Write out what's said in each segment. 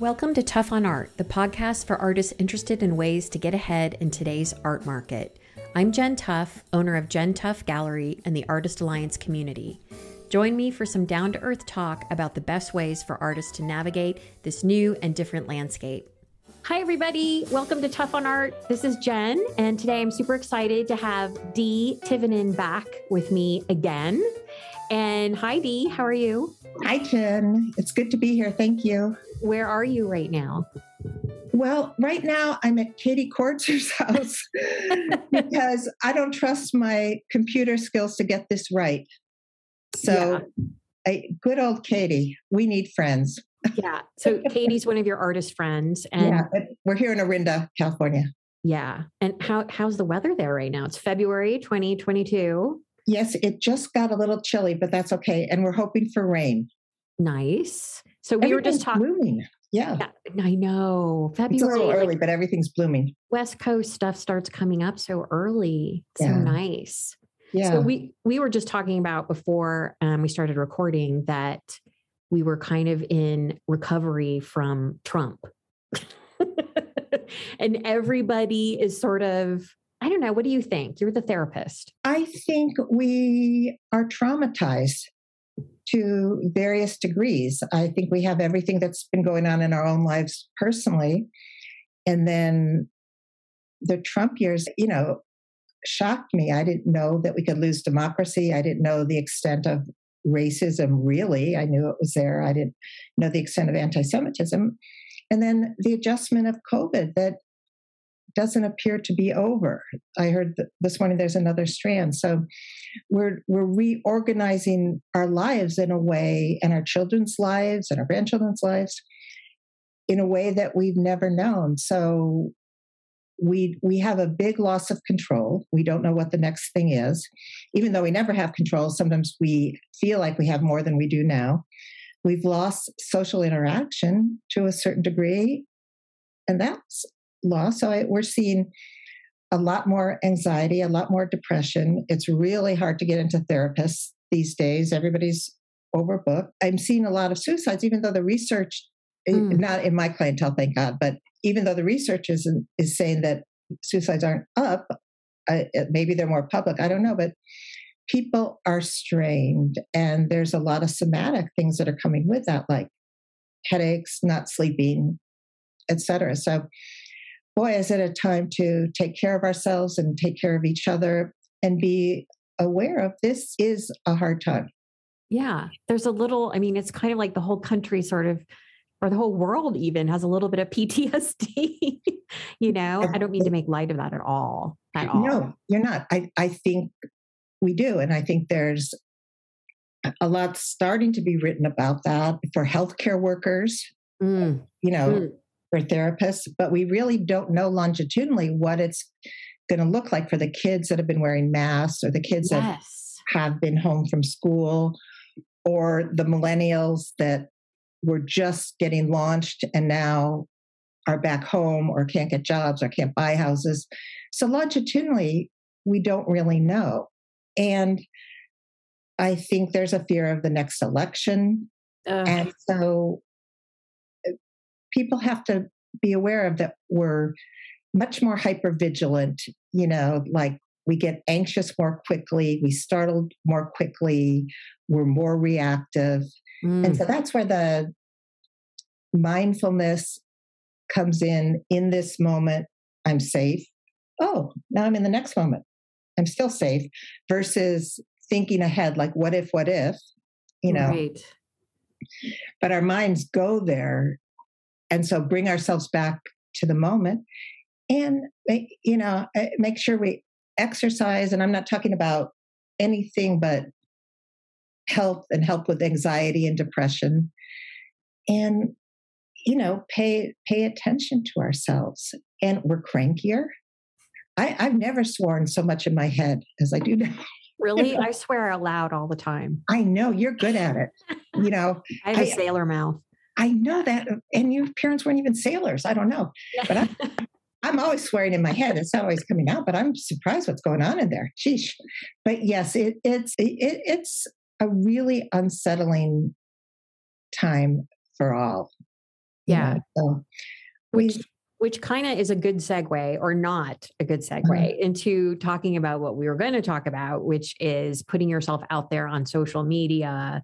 Welcome to Tough on Art, the podcast for artists interested in ways to get ahead in today's art market. I'm Jen Tough, owner of Jen Tough Gallery and the Artist Alliance community. Join me for some down to earth talk about the best ways for artists to navigate this new and different landscape. Hi, everybody. Welcome to Tough on Art. This is Jen, and today I'm super excited to have Dee Tivinen back with me again. And hi, Dee. How are you? Hi, Jen. It's good to be here. Thank you. Where are you right now? Well, right now I'm at Katie Kortzer's house because I don't trust my computer skills to get this right. So, yeah. I, good old Katie, we need friends. yeah. So Katie's one of your artist friends, and yeah, we're here in Orinda, California. Yeah. And how how's the weather there right now? It's February 2022. Yes, it just got a little chilly, but that's okay. And we're hoping for rain. Nice. So we were just talking. Yeah. yeah. I know. February. It's a little early, like, but everything's blooming. West Coast stuff starts coming up so early. So yeah. nice. Yeah. So we we were just talking about before um, we started recording that we were kind of in recovery from Trump. and everybody is sort of I don't know. What do you think? You're the therapist. I think we are traumatized to various degrees. I think we have everything that's been going on in our own lives personally. And then the Trump years, you know, shocked me. I didn't know that we could lose democracy. I didn't know the extent of racism, really. I knew it was there. I didn't know the extent of anti Semitism. And then the adjustment of COVID that doesn't appear to be over. I heard this morning there's another strand. So we're we're reorganizing our lives in a way, and our children's lives and our grandchildren's lives, in a way that we've never known. So we we have a big loss of control. We don't know what the next thing is, even though we never have control. Sometimes we feel like we have more than we do now. We've lost social interaction to a certain degree, and that's loss. So I, we're seeing a lot more anxiety, a lot more depression. It's really hard to get into therapists these days. Everybody's overbooked. I'm seeing a lot of suicides, even though the research, mm. not in my clientele, thank God, but even though the research is, is saying that suicides aren't up, uh, maybe they're more public, I don't know, but people are strained and there's a lot of somatic things that are coming with that, like headaches, not sleeping, etc. So boy, is it a time to take care of ourselves and take care of each other and be aware of this is a hard time. Yeah. There's a little, I mean, it's kind of like the whole country sort of, or the whole world even has a little bit of PTSD. you know, I don't mean to make light of that at all. At all. No, you're not. I, I think we do. And I think there's a lot starting to be written about that for healthcare workers. Mm. You know, mm therapists, but we really don't know longitudinally what it's going to look like for the kids that have been wearing masks or the kids yes. that have been home from school or the millennials that were just getting launched and now are back home or can't get jobs or can't buy houses. So longitudinally, we don't really know. And I think there's a fear of the next election. Uh. And so people have to be aware of that we're much more hyper vigilant, you know, like we get anxious more quickly, we startle more quickly, we're more reactive. Mm. And so that's where the mindfulness comes in in this moment. I'm safe. Oh, now I'm in the next moment. I'm still safe versus thinking ahead, like, what if, what if, you know? Right. But our minds go there and so bring ourselves back to the moment and you know eh, make sure we exercise. And i'm not talking about anything but health and help with anxiety and depression. And you know pay pay attention to ourselves. And we're crankier. I, i've never sworn so much in my head as i do now. Really? I swear aloud all the time. I know you're good at it. You know i have a I, sailor mouth I know that. And your parents weren't even sailors. I don't know. But I, I'm always swearing in my head. It's not always coming out, but I'm surprised what's going on in there. Sheesh. But yes, it, it's it, it's a really unsettling time for all. Yeah. so which which kind of is a good segue or not a good segue uh-huh. into talking about what we were going to talk about, which is putting yourself out there on social media.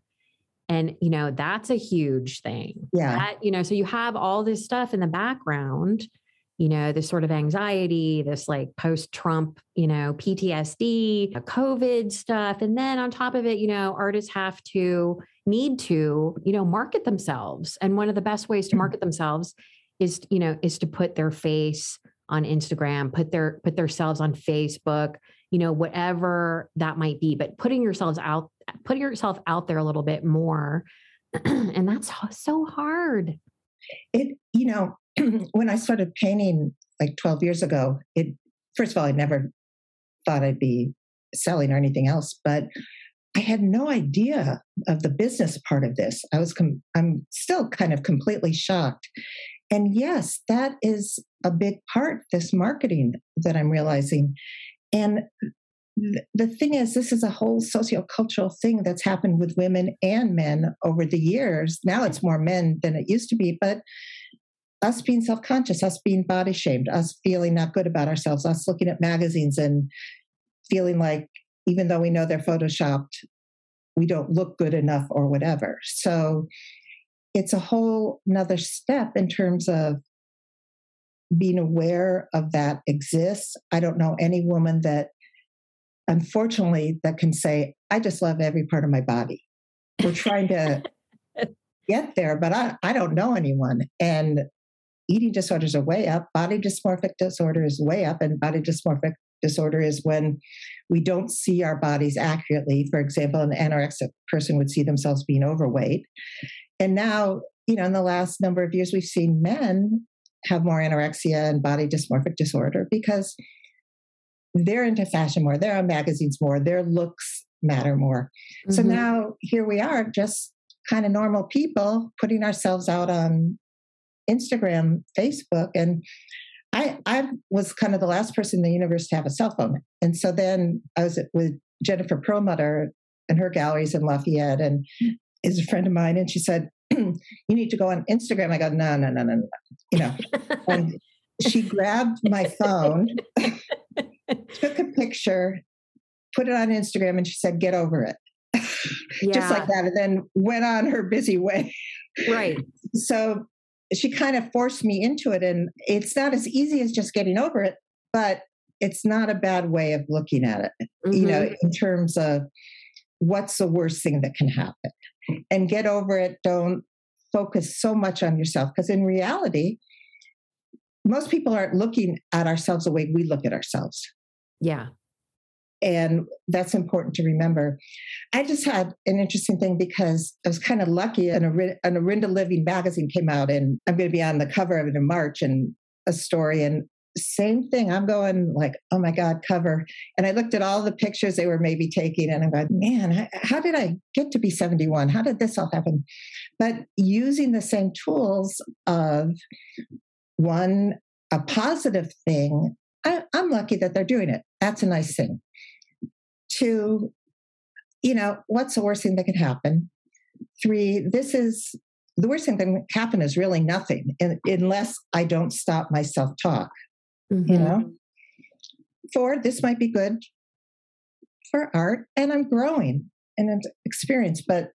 And, you know, that's a huge thing. Yeah. That, you know, so you have all this stuff in the background, you know, this sort of anxiety, this like post Trump, you know, PTSD, COVID stuff. And then on top of it, you know, artists have to need to, you know, market themselves. And one of the best ways to mm. market themselves is you know is to put their face on Instagram, put their put themselves on Facebook, you know, whatever that might be. But putting yourselves out, putting yourself out there a little bit more, and that's so hard. It, you know, when I started painting like 12 years ago, it first of all, I never thought I'd be selling or anything else, but I had no idea of the business part of this. I was, com- I'm still kind of completely shocked. And yes, that is a big part, this marketing that I'm realizing. And the thing is, this is a whole sociocultural thing that's happened with women and men over the years. Now it's more men than it used to be, but us being self conscious, us being body shamed, us feeling not good about ourselves, us looking at magazines and feeling like even though we know they're photoshopped, we don't look good enough or whatever. So it's a whole another step in terms of being aware of that exists. I don't know any woman that, unfortunately, that can say, I just love every part of my body. We're trying to get there, but I, I don't know anyone. And eating disorders are way up, body dysmorphic disorder is way up, and body dysmorphic disorder is when we don't see our bodies accurately. For example, an anorexic person would see themselves being overweight. And now, you know, in the last number of years, we've seen men have more anorexia and body dysmorphic disorder because they're into fashion more, they're on magazines more, their looks matter more. Mm-hmm. So now here we are, just kind of normal people putting ourselves out on Instagram, Facebook, and I I was kind of the last person in the universe to have a cell phone, and so then I was with Jennifer Perlmutter and her galleries in Lafayette, and is a friend of mine, and she said, "You need to go on Instagram." I go, "No, no, no, no, no," you know. and she grabbed my phone, took a picture, put it on Instagram, and she said, "Get over it." Yeah. Just like that, and then went on her busy way. Right. so she kind of forced me into it, and it's not as easy as just getting over it, but it's not a bad way of looking at it. Mm-hmm. You know, in terms of what's the worst thing that can happen and get over it. Don't focus so much on yourself because in reality, most people aren't looking at ourselves the way we look at ourselves. Yeah. And that's important to remember. I just had an interesting thing because I was kind of lucky. An, an Orinda Living magazine came out, and I'm going to be on the cover of it in March. And a story, and same thing. I'm going like, oh my God, cover. And I looked at all the pictures they were maybe taking, and I'm going, man, how did I get to be 71? How did this all happen? But using the same tools of one, a positive thing, I, I'm lucky that they're doing it. That's a nice thing. Two, you know, what's the worst thing that could happen? Three, this is the worst thing that can happen is really nothing unless I don't stop my self talk mm-hmm. you know for this might be good for art and i'm growing in an experience but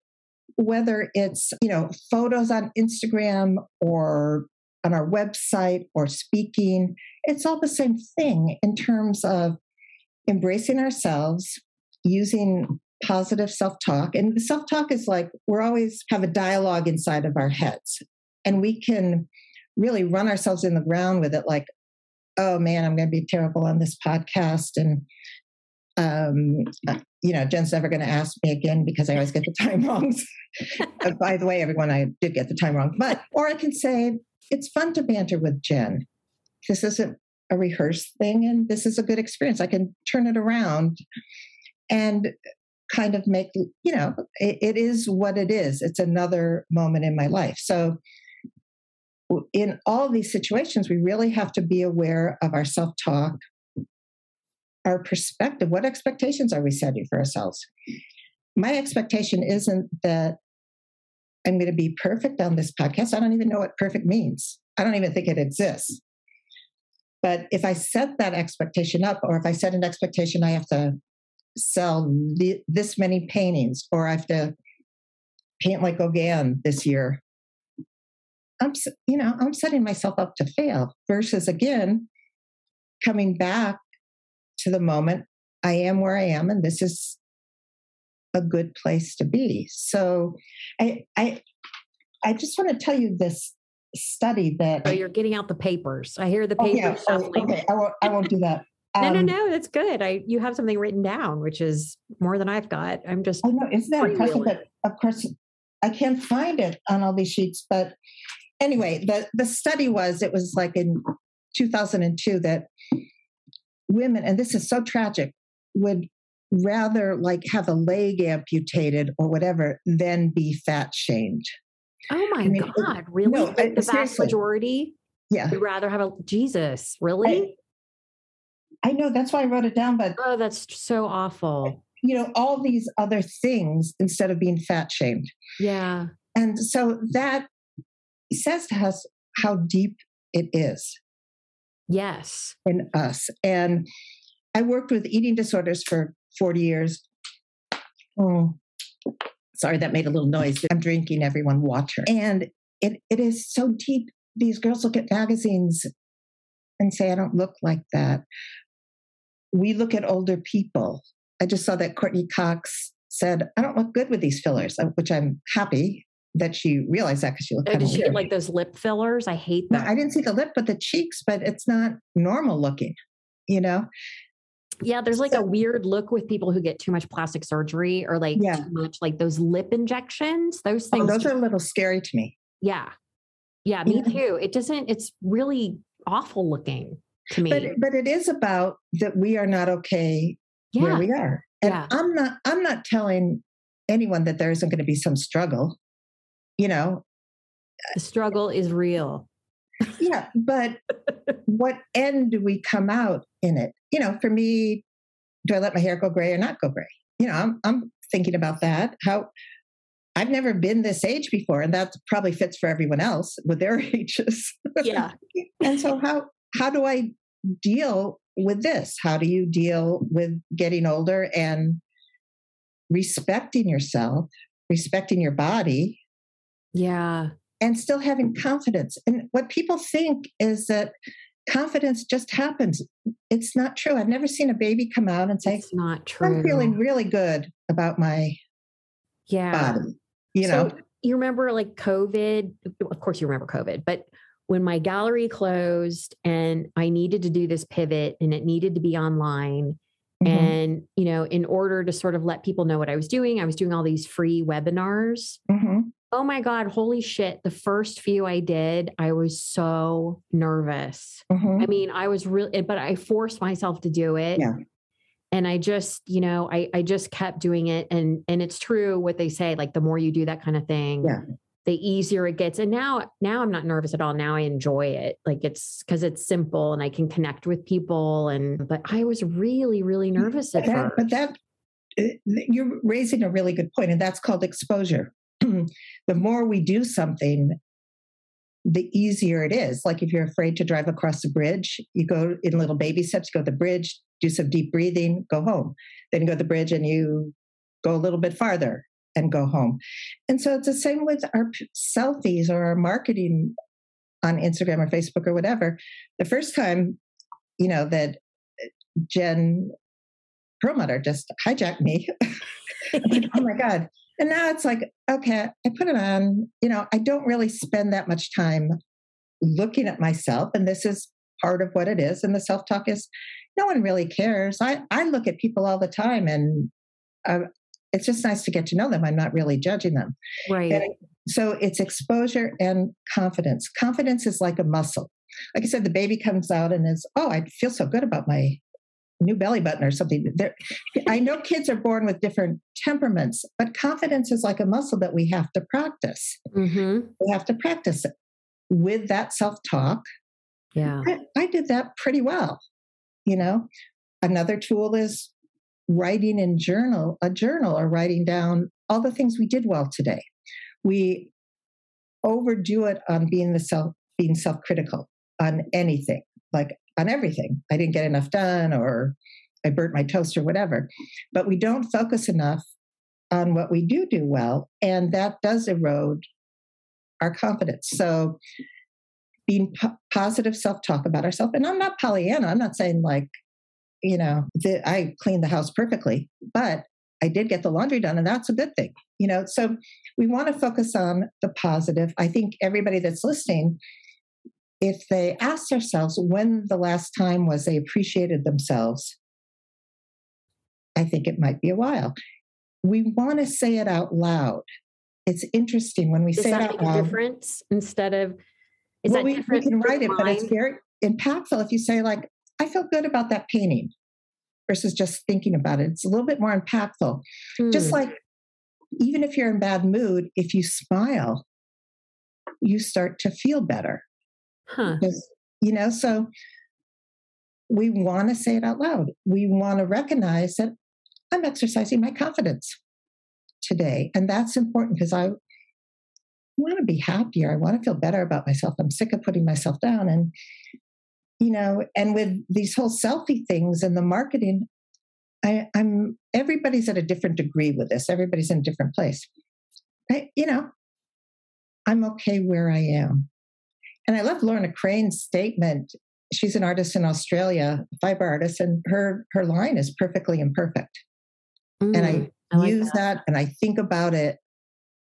whether it's you know photos on instagram or on our website or speaking it's all the same thing in terms of embracing ourselves using positive self-talk and self-talk is like we're always have a dialogue inside of our heads and we can really run ourselves in the ground with it like oh man, I'm going to be terrible on this podcast. And, um, you know, Jen's never going to ask me again because I always get the time wrong. by the way, everyone, I did get the time wrong. But, or I can say, it's fun to banter with Jen. This isn't a rehearsed thing, and this is a good experience. I can turn it around and kind of make, you know, it, it is what it is. It's another moment in my life. So, in all these situations, we really have to be aware of our self talk, our perspective. What expectations are we setting for ourselves? My expectation isn't that I'm going to be perfect on this podcast. I don't even know what perfect means. I don't even think it exists. But if I set that expectation up, or if I set an expectation, I have to sell the, this many paintings, or I have to paint like Gauguin this year. I'm, you know, I'm setting myself up to fail. Versus again, coming back to the moment I am where I am, and this is a good place to be. So, I, I, I just want to tell you this study that. Oh, you're getting out the papers. I hear the papers oh, yeah. oh, okay, I won't. I won't do that. no, no, um, no. That's good. I you have something written down, which is more than I've got. I'm just. I know. Isn't that impressive? But of course, I can't find it on all these sheets. But anyway, the the study was it was like in 2002 that women, and this is so tragic, would rather like have a leg amputated or whatever than be fat shamed. Oh my I mean, God, it, really? No, the vast majority? Yeah. You'd rather have a Jesus, really? I, I, know that's why I wrote it down, but oh, that's so awful. You know, all these other things instead of being fat shamed. Yeah. And so that says to us how deep it is. Yes. In us. And I worked with eating disorders for 40 years. Oh, sorry, that made a little noise. I'm drinking everyone water. And it, it is so deep. These girls look at magazines and say, I don't look like that. We look at older people. I just saw that Courteney Cox said, I don't look good with these fillers, uh, which I'm happy that she realized that because she looked. Oh, did she get like those lip fillers? I hate that. No, I didn't see the lip, but the cheeks, but it's not normal looking, you know? Yeah, there's like so, a weird look with people who get too much plastic surgery or like yeah. too much like those lip injections. Those oh, things. Oh, those are a little scary to me. Yeah. Yeah, me yeah. too. It doesn't, it's really awful looking to me. But, but it is about that we are not okay yeah. where we are. And yeah. I'm not, I'm not telling anyone that there isn't going to be some struggle. You know, the struggle is real. yeah. But what end do we come out in it? You know, for me, do I let my hair go gray or not go gray? You know, I'm, I'm thinking about that. How I've never been this age before, and that probably fits for everyone else with their ages. Yeah. and so how how do I deal with this? How do you deal with getting older and respecting yourself, respecting your body? Yeah. And still having confidence. And what people think is that confidence just happens. It's not true. I've never seen a baby come out and say, "It's not true." I'm feeling really good about my yeah body. You so know, you remember like COVID. Of course, you remember COVID, but when my gallery closed and I needed to do this pivot and it needed to be online. Mm-hmm. And, you know, in order to sort of let people know what I was doing, I was doing all these free webinars. Mm-hmm oh my God, holy shit. The first few I did, I was so nervous. Mm-hmm. I mean, I was really, but I forced myself to do it. Yeah. And I just, you know, I, I just kept doing it. And, and it's true what they say, like the more you do that kind of thing, yeah. the easier it gets. And now, now I'm not nervous at all. Now I enjoy it. Like it's cause it's simple and I can connect with people. And, but I was really, really nervous at that, first. But that, eh, you're raising a really good point, and that's called exposure. The more we do something, the easier it is. Like if you're afraid to drive across a bridge, you go in little baby steps, go to the bridge, do some deep breathing, go home. Then you go to the bridge and you go a little bit farther and go home. And so it's the same with our selfies or our marketing on Instagram or Facebook or whatever. The first time, you know, that uh, Jen Perlmutter just hijacked me. like, oh my God, and now it's like, okay, I put it on. You know, I don't really spend that much time looking at myself. And this is part of what it is. And the self talk is no one really cares. I, I look at people all the time and uh, it's just nice to get to know them. I'm not really judging them. Right. And so it's exposure and confidence. Confidence is like a muscle. Like I said, the baby comes out and is, oh, I feel so good about my new belly button or something. There, I know kids are born with different temperaments, but confidence is like a muscle that we have to practice. Mm-hmm. We have to practice it with that self talk. Yeah. I, I did that pretty well. You know, another tool is writing in journal, a journal or writing down all the things we did well today. We overdo it on being the self being self-critical on anything, like on everything. I didn't get enough done or I burnt my toast or whatever. But we don't focus enough on what we do do well, and that does erode our confidence. So being po- positive self-talk about ourselves and i'm not pollyanna i'm not saying like you know i cleaned the house perfectly but i did get the laundry done and that's a good thing you know so we want to focus on the positive i think everybody that's listening if they ask themselves when the last time was they appreciated themselves i think it might be a while we want to say it out loud it's interesting when we Does say that it out loud a difference instead of is well, that we, different we can write it, but it's very impactful if you say like, "I feel good about that painting," versus just thinking about it. It's a little bit more impactful. Just Hmm. like even if you're in bad mood, if you smile, you start to feel better. Huh. Because, you know, so we want to say it out loud. We want to recognize that I'm exercising my confidence today. And that's important because I want to be happier. I want to feel better about myself. I'm sick of putting myself down. And, you know, and with these whole selfie things and the marketing, I, I'm everybody's at a different degree with this. Everybody's in a different place. I, you know, I'm okay where I am. And I love Lorna Crane's statement. She's an artist in Australia, fiber artist, and her her line is perfectly imperfect. And I, Mm, I like use that. and I think about it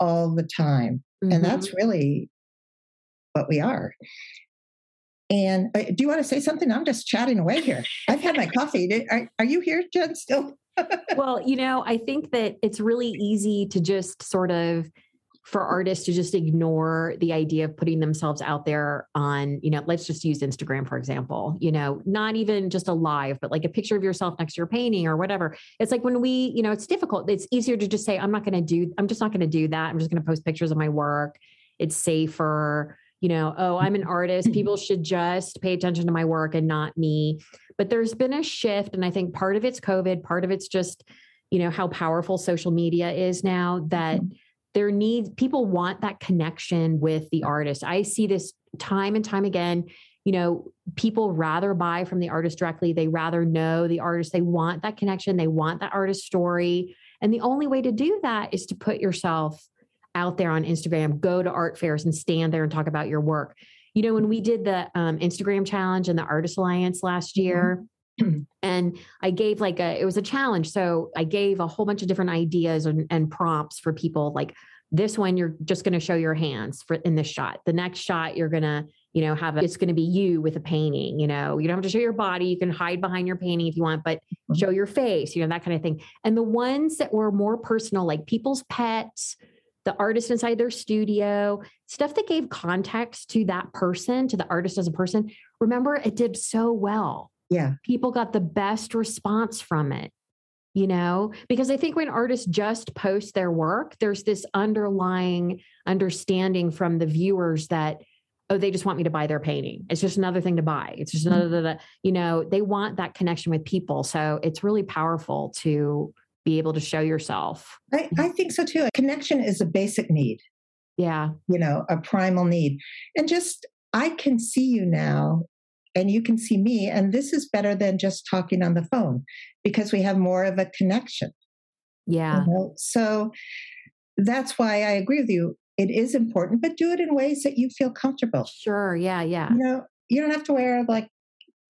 all the time. Mhm. And that's really what we are. And uh, do you want to say something? I'm just chatting away here. I've had my coffee. Did- Are, are you here, Jen, still? well, you know, I think that it's really easy to just sort of for artists to just ignore the idea of putting themselves out there on, you know, let's just use Instagram, for example, you know, not even just a live, but like a picture of yourself next to your painting or whatever. It's like when we, you know, it's difficult. It's easier to just say, I'm not going to do, I'm just not going to do that. I'm just going to post pictures of my work. It's safer. You know, oh, I'm an artist. Mm-hmm. People should just pay attention to my work and not me. But there's been a shift. And I think part of it's COVID, part of it's just, you know, how powerful social media is now that mm-hmm. There needs people want that connection with the artist. I see this time and time again. You know, people rather buy from the artist directly. They rather know the artist. They want that connection. They want that artist story. And the only way to do that is to put yourself out there on Instagram, go to art fairs and stand there and talk about your work. You know, when we did the um, Instagram challenge and the Artist Alliance last year, and I gave like a, it was a challenge. So I gave a whole bunch of different ideas and, and prompts for people. Like this one, you're just going to show your hands for in this shot. The next shot, you're going to, you know, have a, it's going to be you with a painting. You know, you don't have to show your body. You can hide behind your painting if you want, but mm-hmm. show your face. You know that kind of thing. And the ones that were more personal, like people's pets, the artist inside their studio, stuff that gave context to that person, to the artist as a person. Remember, it did so well Yeah. people got the best response from it you know because i think when artists just post their work there's this underlying understanding from the viewers that oh they just want me to buy their painting it's just another thing to buy it's just Mm-hmm. another you know they want that connection with people so it's really powerful to be able to show yourself I, I think so too. A connection is a basic need, yeah you know, a primal need. And just, I can see you now and you can see me. And this is better than just talking on the phone because we have more of a connection. yeah you know? So that's why I agree with you. It is important, but do it in ways that you feel comfortable. sure yeah yeah You know, you don't have to wear like,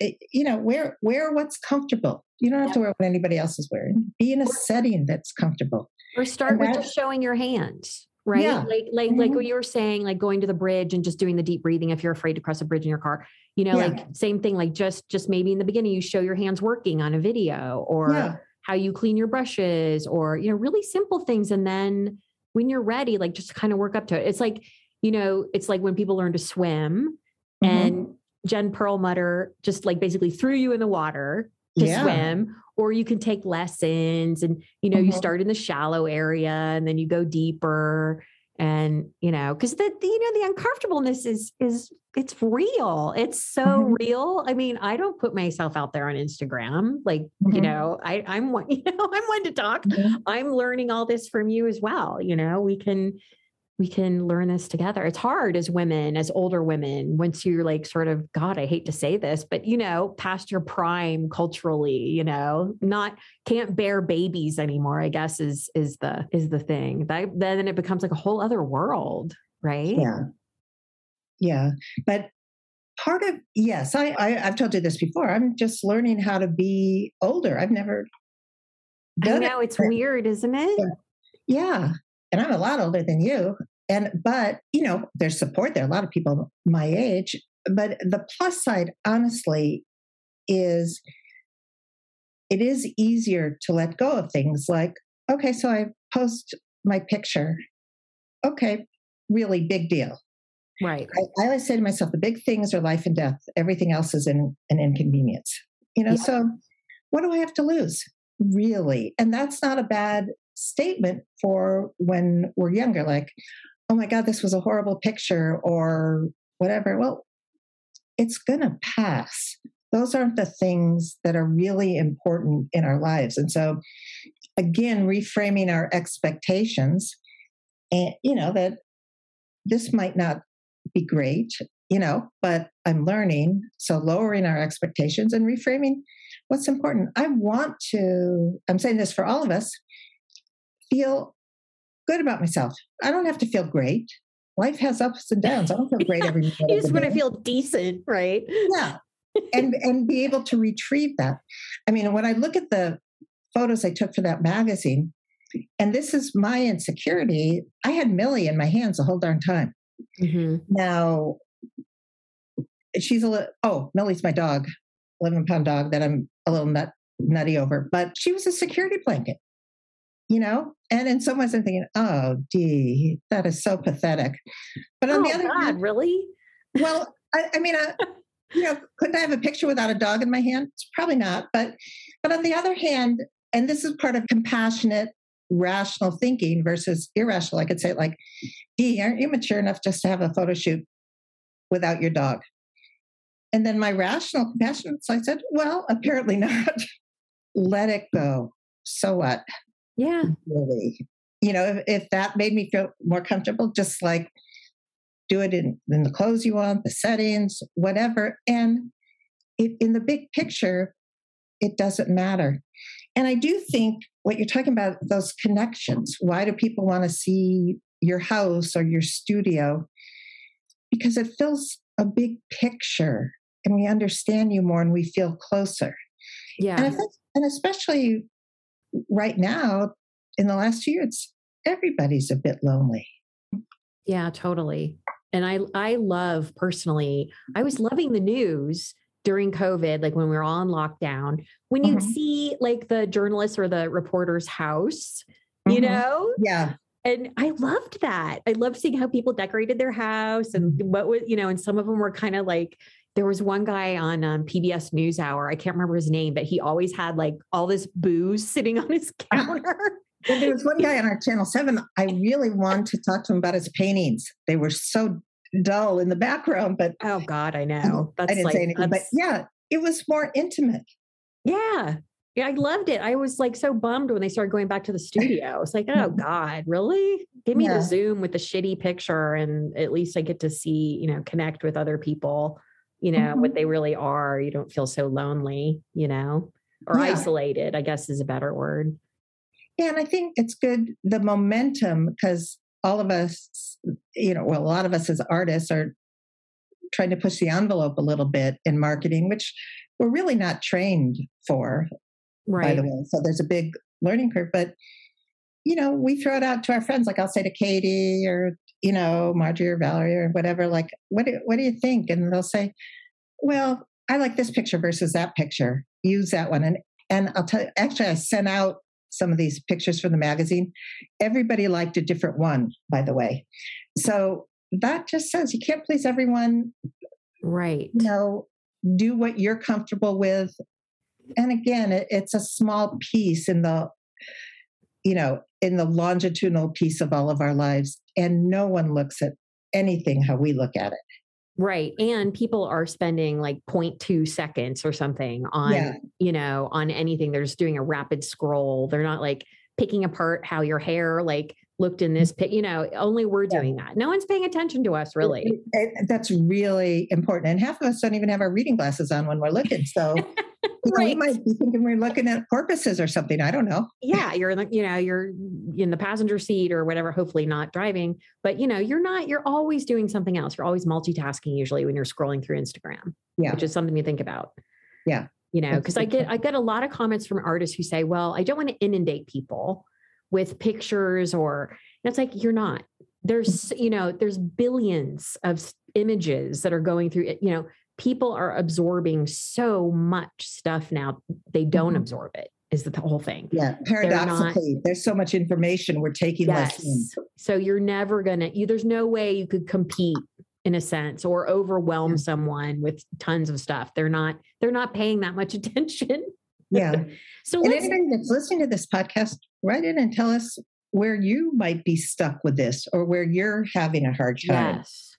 eh, you know, wear wear what's comfortable. You don't have to wear what anybody else is wearing. Be in a setting that's comfortable. or start with just showing your hands right Yeah. like like like Mhm. what you were saying like going to the bridge and just doing the deep breathing if you're afraid to cross a bridge in your car you know Yeah. like same thing like just just maybe in the beginning you show your hands working on a video or yeah. how you clean your brushes or you know really simple things and then when you're ready like just kind of work up to it it's like you know it's like when people learn to swim Mhm. and jen perlmutter just like basically threw you in the water to Yeah. swim or you can take lessons and you know you Mhm. start in the shallow area and then you go deeper and you know because the, the you know the uncomfortableness is is it's real it's so Mhm. real i mean i don't put myself out there on instagram like you Mhm. know i i'm one you know i'm one to talk i'm learning all this from you as well you know we can we can learn this together. It's hard as women, as older women, once you're like sort of, God, I hate to say this, but you know, past your prime culturally, you know, not can't bear babies anymore, I guess is is the is the thing. That then it becomes like a whole other world, right? Yeah. Yeah. But part of yes, I, I have told you this before. I'm just learning how to be older. I've never I know it. it's weird, isn't it? Yeah. And I'm a lot older than you. And but you know, there's support there. A lot of people my age. But the plus side, honestly, is it is easier to let go of things like, okay, so I post my picture. Okay, really big deal. Right. I, I, always say to myself, the big things are life and death. Everything else is an, an inconvenience. You know, yeah. so what do I have to lose? Really? And that's not a bad statement for when we're younger, like, oh my God, this was a horrible picture or whatever. Well, it's going to pass. Those aren't the things that are really important in our lives. And so, again, reframing our expectations and, you know, that this might not be great, you know, but I'm learning. So lowering our expectations and reframing what's important. I want to, I'm saying this for all of us, feel good about myself. I don't have to feel great. Life has ups and downs. I don't feel great every minute. you just want to feel decent, right? Yeah. and and be able to retrieve that. I mean, when I look at the photos I took for that magazine, and this is my insecurity, I had Millie in my hands the whole darn time. Mm-hmm. Now, she's a little, oh, Millie's my dog, 11 pound dog that I'm a little nut, nutty over, but she was a security blanket, you know? And in some ways I'm thinking, oh, gee, that is so pathetic. But on oh, the other God, hand, really? Well, I, I mean, uh, you know, couldn't I have a picture without a dog in my hand? Probably not. But, but on the other hand, and this is part of compassionate rational thinking versus irrational. I could say like, "Gee, aren't you mature enough just to have a photo shoot without your dog?" And then my rational, compassionate side said, "Well, apparently not. Let it go. So what? Yeah, really. You know, if, if that made me feel more comfortable, just like do it in, in the clothes you want, the settings, whatever. And it, in the big picture, it doesn't matter. And I do think what you're talking about, those connections, why do people want to see your house or your studio? Because it fills a big picture and we understand you more and we feel closer. Yeah. And, and especially right now, in the last two years, everybody's a bit lonely. Yeah, totally. And I I love personally, I was loving the news during COVID, like when we were all in lockdown, when you mm-hmm. see like the journalist or the reporter's house, mm-hmm. you know? Yeah. And I loved that. I loved seeing how people decorated their house and mm-hmm. what was, you know, and some of them were kind of like, there was one guy on um, PBS NewsHour. I can't remember his name, but he always had like all this booze sitting on his counter. Well, there was one guy on our channel seven. I really wanted to talk to him about his paintings. They were so dull in the background, but oh god, I know. That's I didn't like, say anything, but yeah, it was more intimate. Yeah. Yeah, I loved it. I was like so bummed when they started going back to the studio. It's like, oh God, really? Give me yeah. the Zoom with the shitty picture, and at least I get to see, you know, connect with other people, you know, mm-hmm. what they really are. You don't feel so lonely, you know, or yeah. isolated, I guess is a better word. Yeah, and I think it's good the momentum because all of us, you know, well, a lot of us as artists are trying to push the envelope a little bit in marketing, which we're really not trained for, right. by the way. So there's a big learning curve. But, you know, we throw it out to our friends. Like I'll say to Katie or, you know, Marjorie or Valerie or whatever, like, what do, what do you think? And they'll say, well, I like this picture versus that picture. Use that one. And and I'll tell you, actually, I sent out some of these pictures from the magazine. Everybody liked a different one, by the way. So that just says you can't please everyone. Right. You know, do what you're comfortable with. And again, it, it's a small piece in the, you know, in the longitudinal piece of all of our lives. And no one looks at anything how we look at it. Right. And people are spending like 0.2 seconds or something on, yeah. you know, on anything. They're just doing a rapid scroll. They're not like picking apart how your hair like looked in this pit. You know, only we're doing that. No one's paying attention to us, really. It, it, that's really important. And half of us don't even have our reading glasses on when we're looking. So right. we might be thinking we're looking at porpoises or something. I don't know. Yeah, you're in the, you know, you're in the passenger seat or whatever, hopefully not driving, but you know, you're not, you're always doing something else. You're always multitasking usually when you're scrolling through Instagram. Yeah. Which is something to think about. Yeah. You know, because I get I get a lot of comments from artists who say, well, I don't want to inundate people with pictures or it's like you're not. There's, you know, there's billions of images that are going through it, you know, people are absorbing so much stuff now they don't mm-hmm. absorb it is the whole thing yeah paradoxically not, there's so much information we're taking yes. less in. so you're never gonna you there's no way you could compete in a sense or overwhelm yeah. someone with tons of stuff they're not they're not paying that much attention yeah. So and anybody that's listening to this podcast write in and tell us where you might be stuck with this or where you're having a hard time. Yes.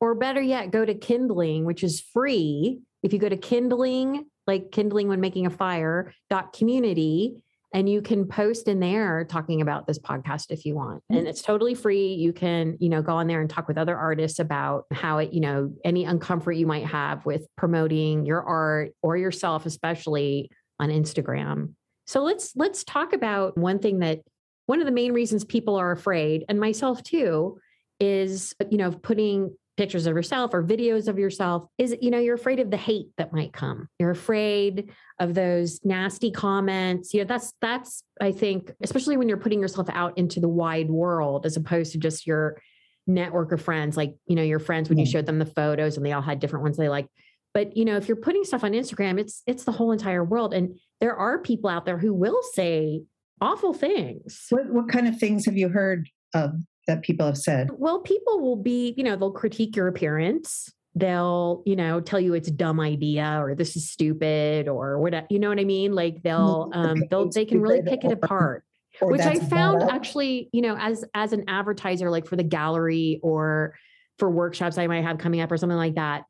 Or better yet, go to Kindling, which is free. If you go to Kindling, like Kindling when making a fire, dot community, and you can post in there talking about this podcast if you want. Mm-hmm. And it's totally free. You can you know go on there and talk with other artists about how it you know any uncomfort you might have with promoting your art or yourself especially on instagram. So let's let's talk about one thing that one of the main reasons people are afraid and myself too is you know putting pictures of yourself or videos of yourself is you know you're afraid of the hate that might come. You're afraid of those nasty comments. You know that's that's i think especially when you're putting yourself out into the wide world as opposed to just your network of friends like you know your friends when you mm. showed them the photos and they all had different ones they like but you know if you're putting stuff on instagram it's it's the whole entire world and there are people out there who will say awful things what, what kind of things have you heard of that people have said? Well, people will be, you know, they'll critique your appearance. They'll, you know, tell you it's a dumb idea or this is stupid or whatever you know what I mean? Like they'll, um, they'll, they can really pick it apart. Which I found actually, you know, as as an advertiser, like for the gallery or for workshops I might have coming up or something like that,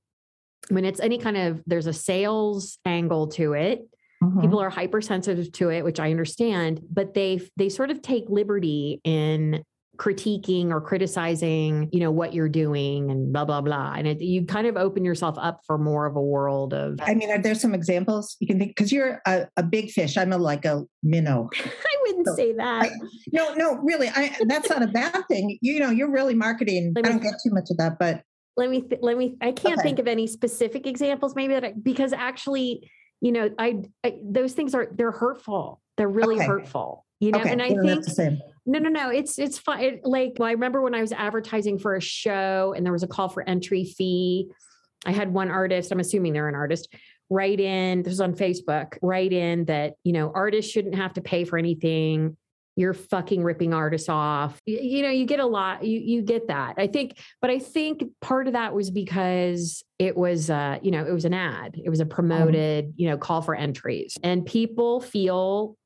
when it's any kind of there's a sales angle to it, Mm-hmm. people are hypersensitive to it which i understand but they they sort of take liberty in critiquing or criticizing you know what you're doing and blah blah blah. And it, you kind of open yourself up for more of a world of i mean are there some examples you can think because you're a, a, big fish. I'm a like a minnow. I wouldn't so say that. I, no no really I, that's not a bad thing. You know you're really marketing i don't get too much of that but let me th- let me i can't okay. think of any specific examples maybe that I, because actually you know I, I, those things are they're hurtful they're really okay. hurtful you know okay. and i think no no no it's it's fine it, like well, i remember when i was advertising for a show and there was a call for entry fee i had one artist i'm assuming they're an artist write in this was on facebook write in that you know artists shouldn't have to pay for anything you're fucking ripping artists off you, you know you get a lot you you get that i think but i think part of that was because it was uh you know it was an ad it was a mm-hmm. promoted you know call for entries and people feel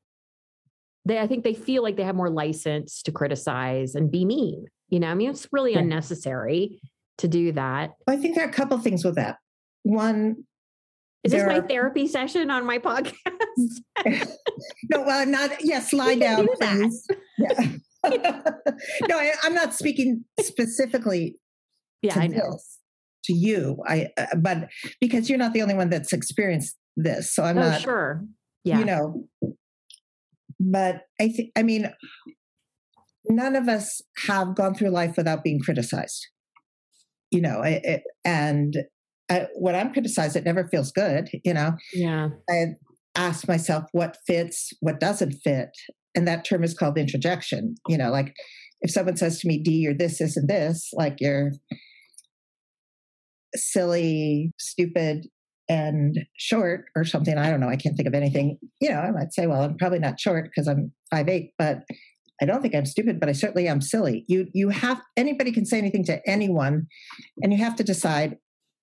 they I think they feel like they have more license to criticize and be mean. You know, I mean, it's really yeah. unnecessary to do that. I think there are a couple things with that. One, is this my are... therapy session on my podcast? no, well, I'm not. Yes, yeah, lie down, do please. Yeah. no, I, am not speaking specifically. Yeah, I know. This, to you, I. Uh, but because you're not the only one that's experienced this, so I'm oh, not sure. Yeah. You know, but I think, I mean, none of us have gone through life without being criticized. You know, it, and I, when I'm criticized, it never feels good. You know, yeah. I ask myself what fits, what doesn't fit, and that term is called introjection. You know, like if someone says to me, "D, you're this, this, and this," like you're silly, stupid, and short or something. I don't know. I can't think of anything. You know, I might say, well, I'm probably not short because I'm five eight, but I don't think I'm stupid, but I certainly am silly. You you have anybody can say anything to anyone, and you have to decide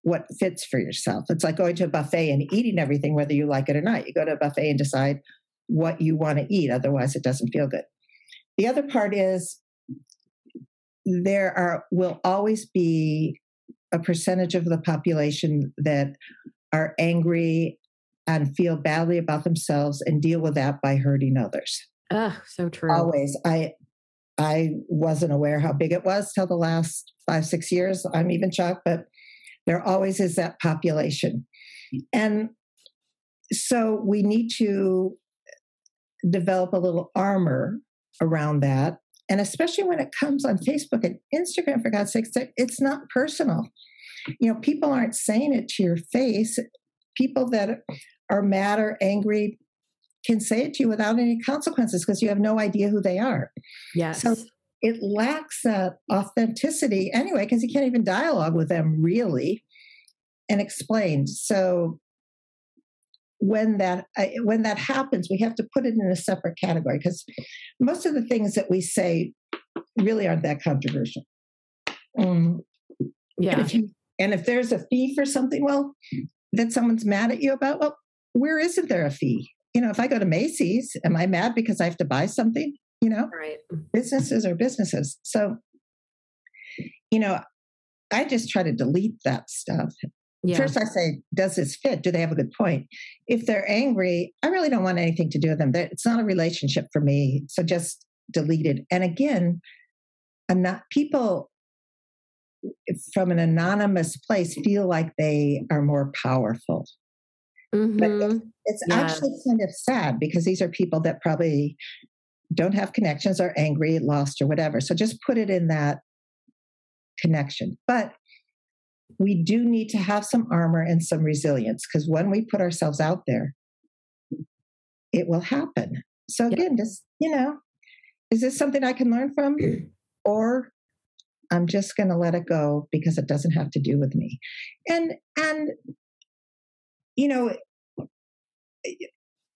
what fits for yourself. It's like going to a buffet and eating everything, whether you like it or not. You go to a buffet and decide what you want to eat. Otherwise, it doesn't feel good. The other part is there are will always be a percentage of the population that are angry and feel badly about themselves and deal with that by hurting others. Oh, so true. Always. I I wasn't aware how big it was till the last five, six years. I'm even shocked, but there always is that population. And so we need to develop a little armor around that. And especially when it comes on Facebook and Instagram, for God's sake, it's not personal. You know, people aren't saying it to your face. People that are mad or angry can say it to you without any consequences because you have no idea who they are. Yes. So it lacks that authenticity anyway, because you can't even dialogue with them really and explain. So when that when that happens, we have to put it in a separate category because most of the things that we say really aren't that controversial. Um, yeah. And if, you, and if there's a fee for something, well, that someone's mad at you about, well, where isn't there a fee? You know, if I go to Macy's, am I mad because I have to buy something? You know, right. businesses are businesses. So, you know, I just try to delete that stuff yeah. First, I say, does this fit? Do they have a good point? If they're angry, I really don't want anything to do with them. It's not a relationship for me. So just delete it. And again, I'm not, people from an anonymous place feel like they are more powerful. Mm-hmm. But it's, it's actually kind of sad because these are people that probably don't have connections, are angry, lost, or whatever. So just put it in that connection. But we do need to have some armor and some resilience because when we put ourselves out there, it will happen. So again, just you know, is this something I can learn from, or I'm just going to let it go because it doesn't have to do with me, and and you know,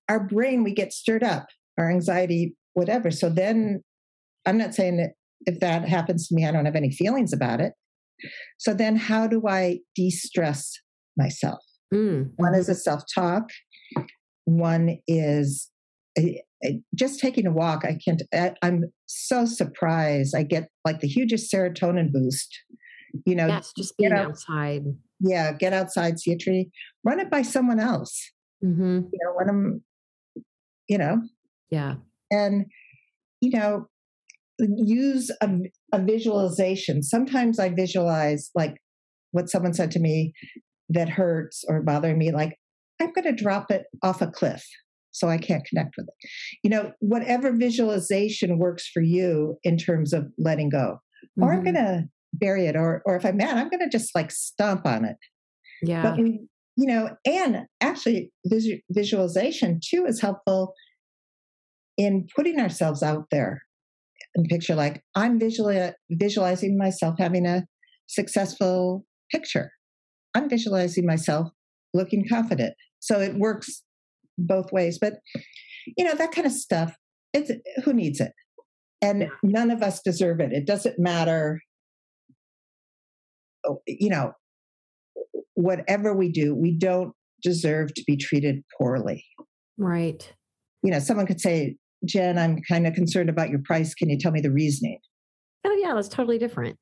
our brain we get stirred up, our anxiety, whatever. So then, I'm not saying that if that happens to me, I don't have any feelings about it. So then, how do I de stress myself? Mm-hmm. One is a self talk, one is a, a, just taking a walk. I can't, I, I'm so surprised. I get like the hugest serotonin boost. You know, yes, just being out, outside. Yeah, get outside, see a tree, run it by someone else. Mm-hmm. You know, when I'm, you know, yeah. And, you know, use a, a visualization. Sometimes I visualize like what someone said to me that hurts or bothering me, like, I'm going to drop it off a cliff so I can't connect with it. You know, whatever visualization works for you in terms of letting go. Mm-hmm. Or I'm mm-hmm. going to bury it, or, or if I'm mad, I'm going to just like stomp on it. Yeah. But we, you know, and actually, visualization too is helpful in putting ourselves out there and picture like I'm visually visualizing myself having a successful picture. I'm visualizing myself looking confident. So it works both ways. But you know, that kind of stuff, it's who needs it? And none of us deserve it. It doesn't matter oh, you know, whatever we do, we don't deserve to be treated poorly. Right. You know, someone could say, Jen, I'm kind of concerned about your price. Can you tell me the reasoning? Oh, yeah, that's totally different.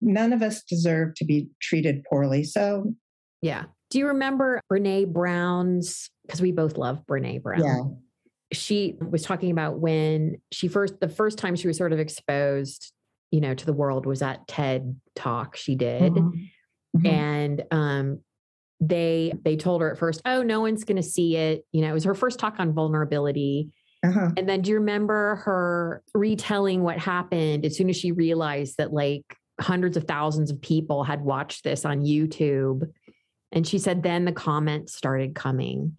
None of us deserve to be treated poorly. So, yeah. Do you remember Brene Brown's? Because we both love Brene Brown. Yeah. She was talking about when she first, the first time she was sort of exposed, you know, to the world was that TED talk she did. Mm-hmm. Mm-hmm. And um, they they told her at first, oh, no one's going to see it. You know, it was her first talk on vulnerability uh-huh. And then do you remember her retelling what happened as soon as she realized that like hundreds of thousands of people had watched this on YouTube? And she said, then the comments started coming.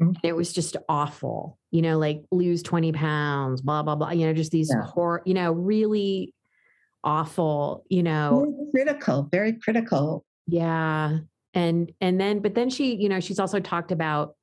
Mm-hmm. It was just awful, you know, like lose 20 pounds, blah, blah, blah, you know, just these yeah. horror, you know, really awful, you know, very critical, very critical. Yeah. And, and then, but then she, you know, she's also talked about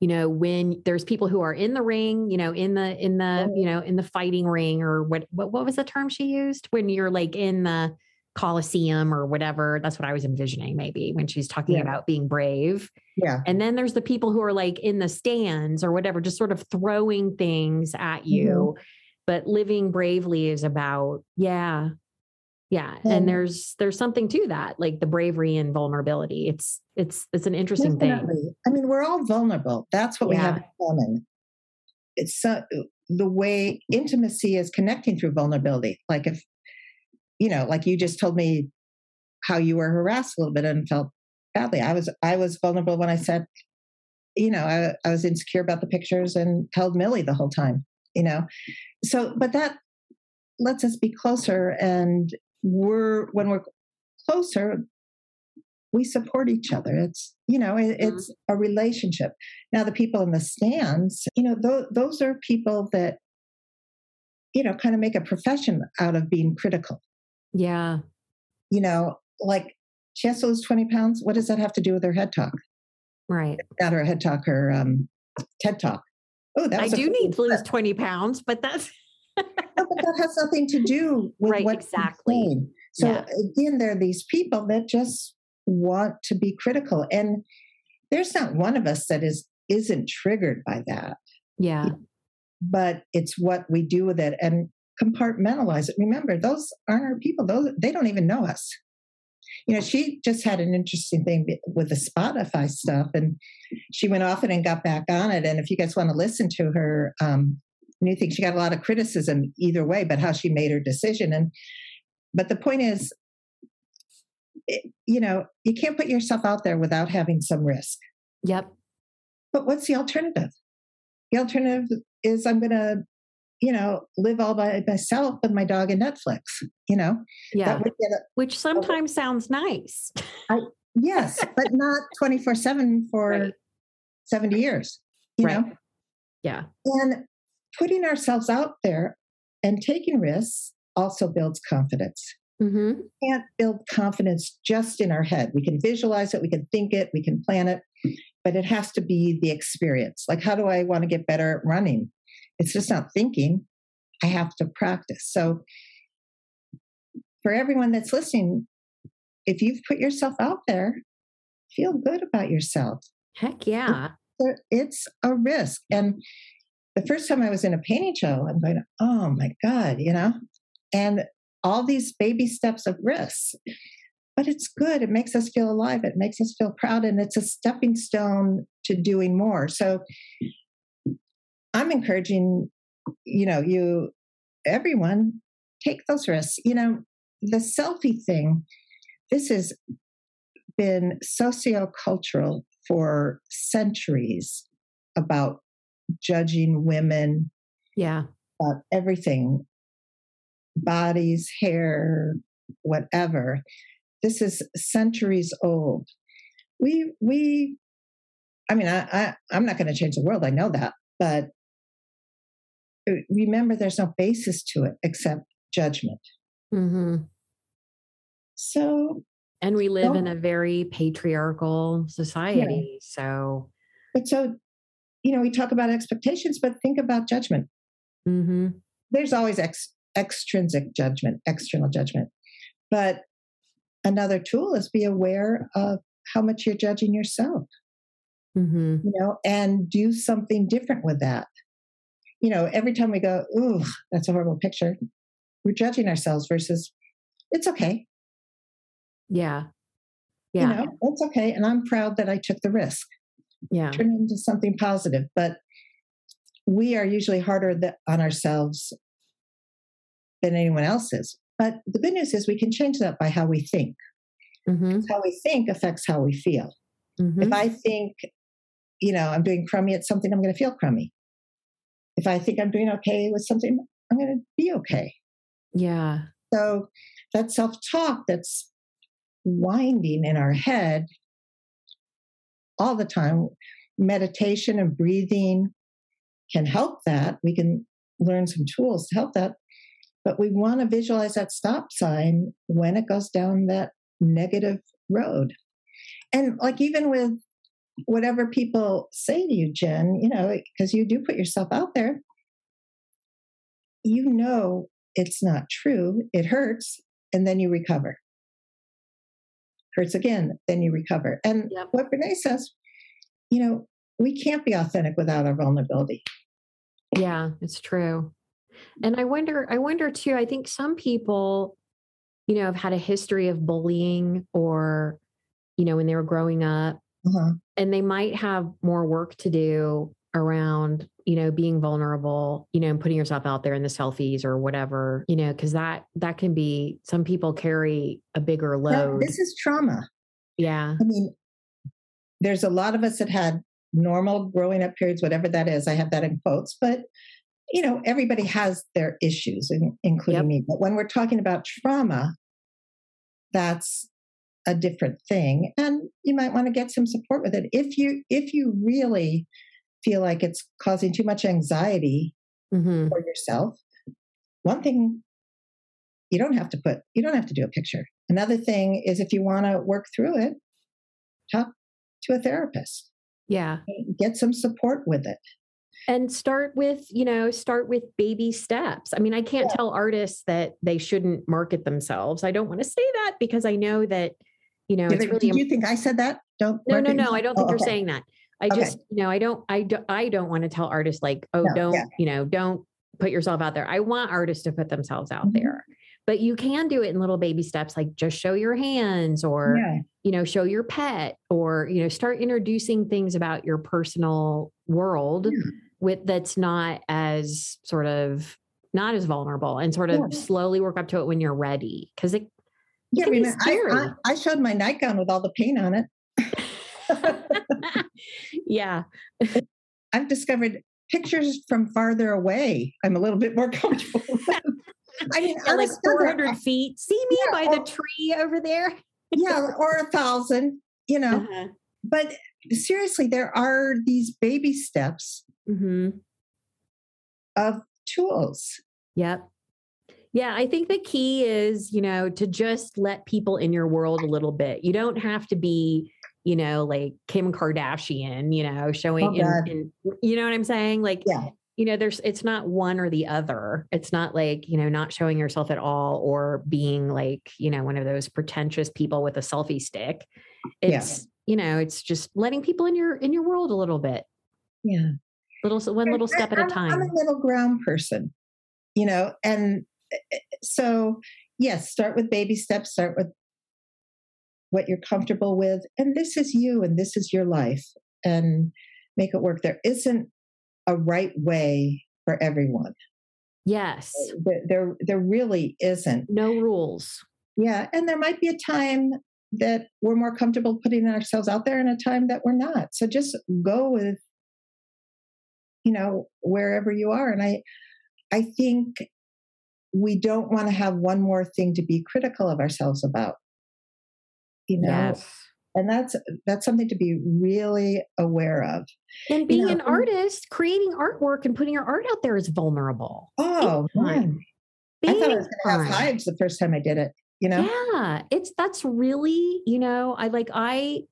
you know when there's people who are in the ring you know in the in the you know in the fighting ring or what what, what was the term she used? When you're like in the coliseum or whatever that's what i was envisioning maybe when she's talking yeah. about being brave. Yeah. And then there's the people who are like in the stands or whatever just sort of throwing things at you mm-hmm. but living bravely is about yeah yeah and, and there's there's something to that like the bravery and vulnerability it's it's it's an interesting thing i mean we're all vulnerable that's what yeah. we have in common it's so the way intimacy is connecting through vulnerability. Like if, you know, like you just told me how you were harassed a little bit and felt badly. I was I was vulnerable when I said, you know, I, I was insecure about the pictures and held Millie the whole time, you know. So but that lets us be closer and we're when we're closer, we support each other. It's, you know, it, mm-hmm. it's a relationship. Now, the people in the stands, you know, th- those are people that, you know, kind of make a profession out of being critical. Yeah. You know, like she has to lose 20 pounds. What does that have to do with her head talk? Right. Not her head talk, her um, TED talk. Oh, that I do need to lose 20 pounds, but that's. No, but that has nothing to do with right, what exactly. So yeah. again, there are these people that just want to be critical. And there's not one of us that is isn't triggered by that. Yeah. But it's what we do with it and compartmentalize it. Remember, those aren't our people. Those they don't even know us. You know, she just had an interesting thing with the Spotify stuff, and she went off it and got back on it. And if you guys want to listen to her um, new thing, she got a lot of criticism either way, but how she made her decision. And but the point is, eh, you know, you can't put yourself out there without having some risk. Yep. But what's the alternative? The alternative is I'm going to, you know, live all by myself with my dog and Netflix, you know? Yeah. A, Which sometimes sounds nice. I, yes, but not 24 7 for right. 70 years, you right. know? Yeah. And putting ourselves out there and taking risks also builds confidence. Mm-hmm. can't build confidence just in our head. We can visualize it, we can think it, we can plan it, but it has to be the experience. Like, how do I want to get better at running? It's just not thinking. I have to practice. So, for everyone that's listening, if you've put yourself out there, feel good about yourself. Heck yeah. It's a risk. And the first time I was in a painting show, I'm going, oh my God, you know? And all these baby steps of risk. But it's good. It makes us feel alive. It makes us feel proud. And it's a stepping stone to doing more. So I'm encouraging, you know, you, everyone, take those risks. You know, the selfie thing, this has been sociocultural for centuries about judging women. Yeah. About everything bodies, hair, whatever. This is centuries old. We we I mean, I, I I'm not going to change the world. I know that, but uh, remember, there's no basis to it except judgment. Mm-hmm. So, and we live in a very patriarchal society. Yeah. So, but so, you know, we talk about expectations, but think about judgment. Mm-hmm. There's always ex- extrinsic judgment, external judgment. But another tool is be aware of how much you're judging yourself. Mm-hmm. You know, and do something different with that. You know, every time we go, ooh, that's a horrible picture, we're judging ourselves versus it's okay. Yeah. Yeah. You know, it's okay. And I'm proud that I took the risk. Yeah. Turn into something positive. But we are usually harder on ourselves than anyone else is. But the good news is we can change that by how we think. Mm-hmm. How we think affects how we feel. Mm-hmm. If I think, you know, I'm doing crummy at something, I'm going to feel crummy. If I think I'm doing okay with something, I'm going to be okay. Yeah. So that self talk that's winding in our head all the time, meditation and breathing can help that. We can learn some tools to help that. But we want to visualize that stop sign when it goes down that negative road. And like even with whatever people say to you, Jen, you know, because you do put yourself out there, you know it's not true. It hurts, and then you recover. Hurts again, then you recover. And yep. what Brene says, you know, we can't be authentic without our vulnerability. Yeah, it's true. And I wonder, I wonder too, I think some people, you know, have had a history of bullying or, you know, when they were growing up, uh-huh. and they might have more work to do around you know being vulnerable you know and putting yourself out there in the selfies or whatever you know because that that can be some people carry a bigger load. this is trauma. Yeah. I mean there's a lot of us that had normal growing up periods whatever that is i have that in quotes but you know everybody has their issues including yep. me but when we're talking about trauma that's a different thing and you might want to get some support with it. If you if you really feel like it's causing too much anxiety mm-hmm. for yourself one thing you don't have to put you don't have to do a picture. Another thing is if you want to work through it talk to a therapist. Yeah. Get some support with it. And start with you know start with baby steps. I mean i can't yeah. tell artists that they shouldn't market themselves. I don't want to say that because i know that you know did, really did you think i said that? Don't no no no i don't think oh, you're saying that i okay. just you know i don't i don't i don't want to tell artists like oh no, don't yeah. you know don't put yourself out there i want artists to put themselves out mm-hmm. there but you can do it in little baby steps like just show your hands or yeah. you know show your pet or you know start introducing things about your personal world yeah with that's not as sort of not as vulnerable and sort of slowly work up to it when you're ready because it, yeah, I, mean, I, I, I, showed my nightgown with all the paint on it. yeah. I've discovered pictures from farther away. I'm a little bit more comfortable. I mean, yeah, like 400 feet. See me yeah, by or, the tree over there. yeah, or a thousand, you know. Uh-huh. But seriously, there are these baby steps mm-hmm. of tools. Yep. Yeah, I think the key is, you know, to just let people in your world a little bit. You don't have to be, you know, like Kim Kardashian, you know, showing, oh, in, in, you know what I'm saying? Like, yeah. you know, there's, it's not one or the other. It's not like, you know, not showing yourself at all or being like, you know, one of those pretentious people with a selfie stick. It's, yeah. you know, it's just letting people in your, in your world a little bit. Yeah little one little step at a time i'm a middle ground person you know and eh, eh, so yes start with baby steps start with what you're comfortable with and this is you and this is your life and make it work. There isn't a right way for everyone. Yes. There there, really isn't. No rules. Yeah and there might be a time that we're more comfortable putting ourselves out there and a time that we're not. So just go with you know wherever you are and i i think we don't want to have one more thing to be critical of ourselves about you know? Yes. and that's that's something to be really aware of. And being you know, an artist creating artwork and putting your art out there is vulnerable. Oh i thought i was going to have hives the first time i did it you know? Yeah it's that's really you know i like i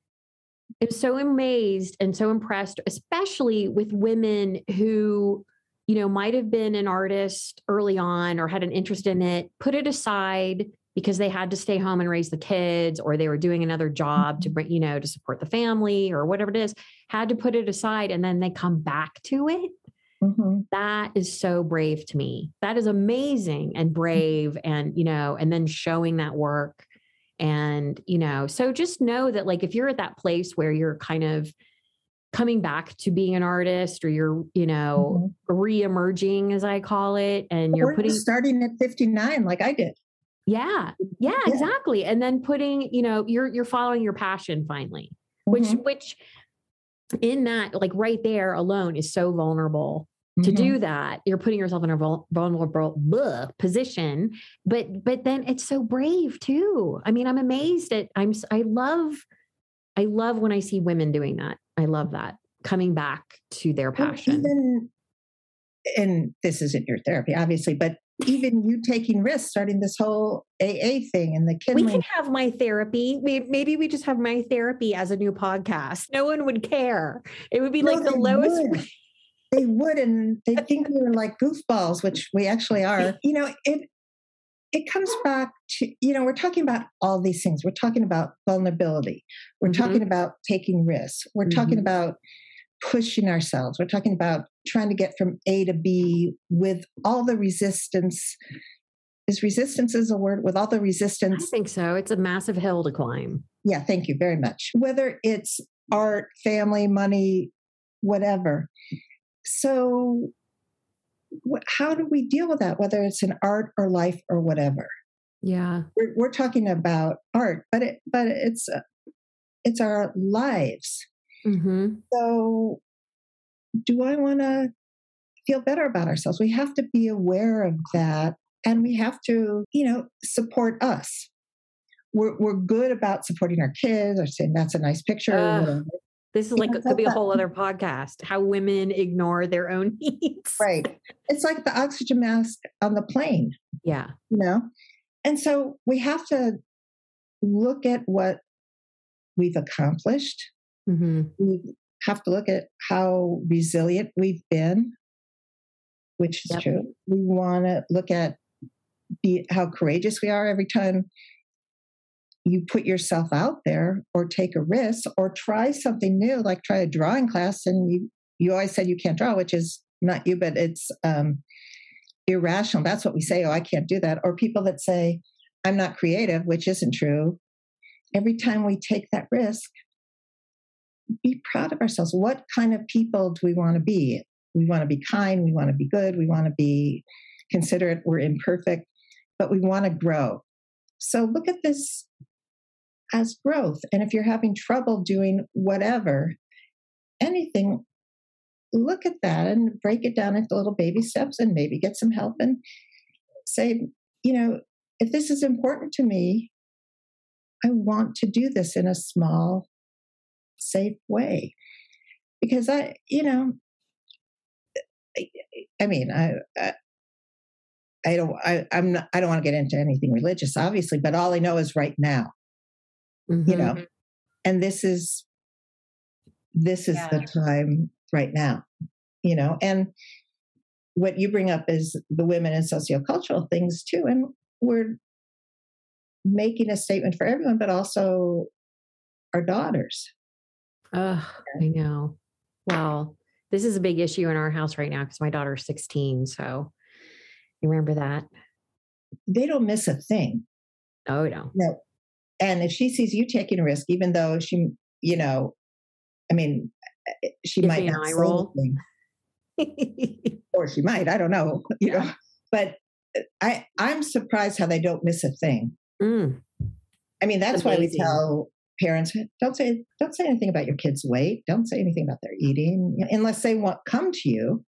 am so amazed and so impressed, especially with women who, you know, might have been an artist early on or had an interest in it, put it aside because they had to stay home and raise the kids or they were doing another job to bring, you know, to support the family or whatever it is, had to put it aside and then they come back to it. Mm-hmm. That is so brave to me. That is amazing and brave and, you know, and then showing that work and, you know, so just know that like if you're at that place where you're kind of coming back to being an artist or you're, you know, mm-hmm. re-emerging as I call it, and you're putting starting at 59 like I did. Yeah, yeah, yeah, exactly. And then putting, you know, you're you're following your passion finally, which mm-hmm. which in that like right there alone is so vulnerable to mm-hmm. do that you're putting yourself in a vulnerable position but but then it's so brave too i mean i'm amazed at i'm i love i love when i see women doing that i love that coming back to their passion even, and this isn't your therapy obviously but even you taking risks starting this whole aa thing and the kid we can have my therapy. We, maybe we just have my therapy as a new podcast. No one would care. It would be no, like the lowest they would and they think we were like goofballs which we actually are. You know it it comes back to you know we're talking about all these things. We're talking about vulnerability. We're mm-hmm. talking about taking risks. We're mm-hmm. talking about pushing ourselves. We're talking about trying to get from a to b with all the resistance. Is resistance is a word? With all the resistance i think so. It's a massive hill to climb. Yeah thank you very much. Whether it's art family money whatever. So how do we deal with that whether it's in art or life or whatever? Yeah. We're, we're talking about art but it but it's uh, it's our lives. Mm-hmm. so do i want to feel better about ourselves we have to be aware of that and we have to you know support us we're, we're good about supporting our kids or saying that's a nice picture uh, this is like, could be a whole other podcast how women ignore their own needs. Right. It's like the oxygen mask on the plane. Yeah. You know? And so we have to look at what we've accomplished. Mm-hmm. We have to look at how resilient we've been, which is yep. true. We want to look at be, how courageous we are every time you put yourself out there or take a risk or try something new, like try a drawing class. And you, you always said you can't draw, which is not you, but it's um, irrational. That's what we say. Oh, I can't do that. Or people that say, I'm not creative, which isn't true. Every time we take that risk, be proud of ourselves. What kind of people do we want to be? We want to be kind. We want to be good. We want to be considerate. We're imperfect, but we want to grow. So look at this as growth. And if you're having trouble doing whatever, anything, look at that and break it down into little baby steps and maybe get some help and say, you know, if this is important to me, I want to do this in a small, safe way. Because I, you know, I, I mean, I, I I don't I, I'm not I don't want to get into anything religious, obviously, but all I know is right now mm-hmm. you know and this is this is yeah. the time right now you know and what you bring up is the women and sociocultural things too and we're making a statement for everyone but also our daughters oh i know well this is a big issue in our house right now because my daughter's 16 so you remember that they don't miss a thing oh no no and if she sees you taking a risk, even though she, you know, I mean, eh, she Give might not say roll. or she might, I don't know, you yeah. know. But eh, I, I'm surprised how they don't miss a thing. Mm. I mean, that's why we tell parents don't say don't say anything about your kids' weight. Don't say anything about their eating unless they want come to you.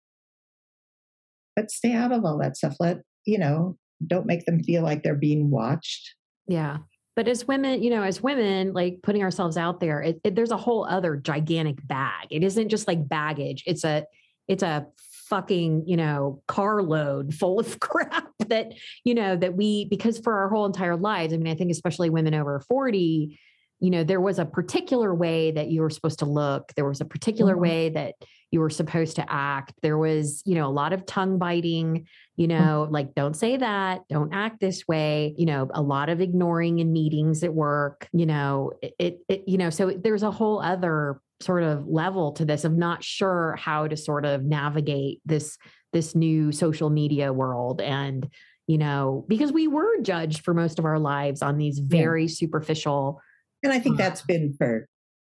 But stay out of all that stuff. Let you know. Don't make them feel like they're being watched. Yeah but as women you know as women like putting ourselves out there it, it, there's a whole other gigantic bag it isn't just like baggage it's a it's a fucking you know carload full of crap that you know that we because for our whole entire lives i mean i think especially women over 40 you know there was a particular way that you were supposed to look there was a particular mm-hmm. way that you were supposed to act there was you know a lot of tongue biting you mm-hmm. know mm-hmm. like don't say that don't act this way you know a lot of ignoring in meetings at work you know it, it you know so there's a whole other sort of level to this of not sure how to sort of navigate this this new social media world and you know because we were judged for most of our lives on these very yeah. superficial and I think mm. that's been for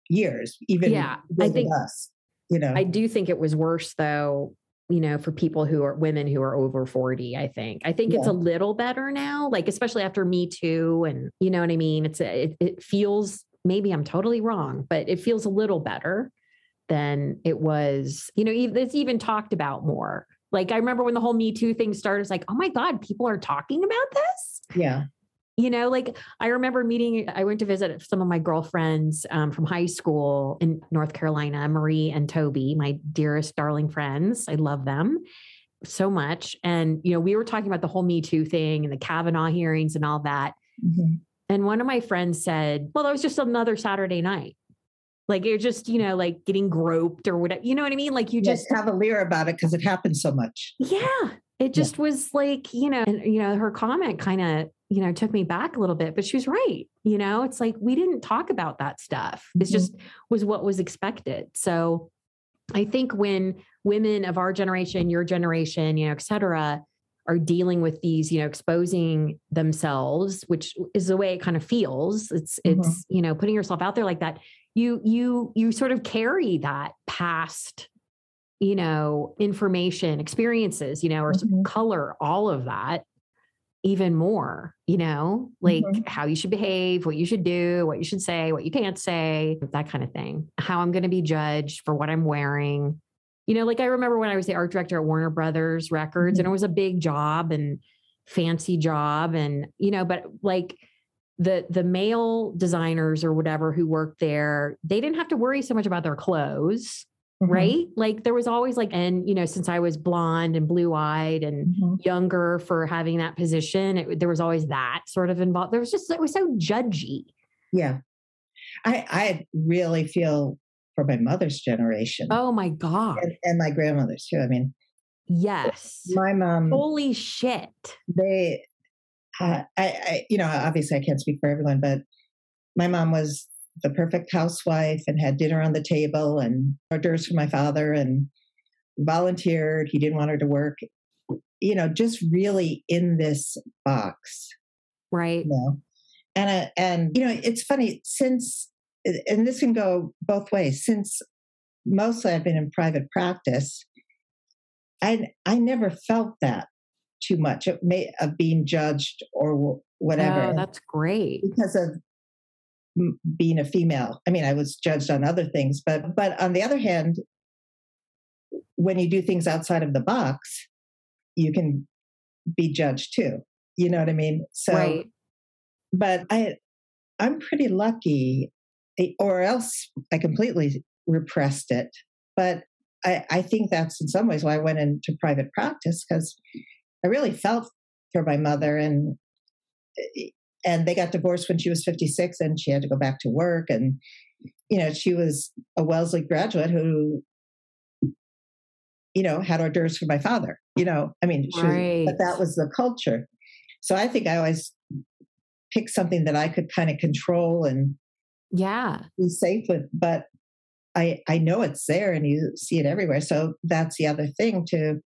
years, even yeah, I think us. You know, I do think it was worse though. You know, for people who are women who are over 40, I think. I think yeah. it's a little better now, like especially after Me Too. And you know what I mean? It's it, it feels maybe I'm totally wrong, but it feels a little better than it was. You know, it's even talked about more. Like I remember when the whole Me Too thing started, it's like, oh my God, people are talking about this. Yeah. You know, like I remember meeting, I went to visit some of my girlfriends um, from high school in North Carolina, Marie and Toby, my dearest, darling friends. I love them so much. And, you know, we were talking about the whole Me Too thing and the Kavanaugh hearings and all that. Mm-hmm. And one of my friends said, well, that was just another Saturday night. Like you're just, you know, like getting groped or whatever. You know what I mean? Like you just have a leer about it because it happens so much. Yeah. It just yeah. was like, you know, and you know, her comment kind of you know, took me back a little bit, but she was right. You know, it's like we didn't talk about that stuff. It mm-hmm. just was what was expected. So I think when women of our generation, your generation, you know, et cetera, are dealing with these, you know, exposing themselves, which is the way it kind of feels. It's mm-hmm. it's, you know, putting yourself out there like that. You you you sort of carry that past you know, information, experiences, you know, or mm-hmm. color all of that even more, you know, like mm-hmm. how you should behave, what you should do, what you should say, what you can't say, that kind of thing. How I'm going to be judged for what I'm wearing. You know, like I remember when I was the art director at Warner Brothers Records mm-hmm. and it was a big job and fancy job and you know, but like the the male designers or whatever who worked there, they didn't have to worry so much about their clothes Mm-hmm. right? Like there was always like, and you know, since I was blonde and blue eyed and mm-hmm. younger for having that position, it, there was always that sort of involved. There was just, it was so judgy. Yeah. I, I really feel for my mother's generation. Oh my God. And, and my grandmother's too. I mean, yes. My mom. Holy shit. They, uh, I, I, you know, obviously I can't speak for everyone, but my mom was the perfect housewife and had dinner on the table and orders for my father and volunteered. He didn't want her to work. You know, just really in this box. Right. You know? And uh, and you know, it's funny since and this can go both ways. Since mostly I've been in private practice, I I never felt that too much of, of being judged or whatever. Oh, that's great because of being a female. I mean, I was judged on other things, but but on the other hand, when you do things outside of the box, you can be judged too. You know what I mean? So, right. but I, I'm pretty lucky, eh, or else I completely repressed it. But I, I think that's in some ways why I went into private practice because I really felt for my mother and eh, and they got divorced when she was 56 and she had to go back to work. And you know she was a wellesley graduate who you know had hors d'oeuvres for my father you know i mean right. was, but that was the culture. So i think i always picked something that i could kind of control and yeah. be safe with but i i know it's there and you see it everywhere. So that's the other thing to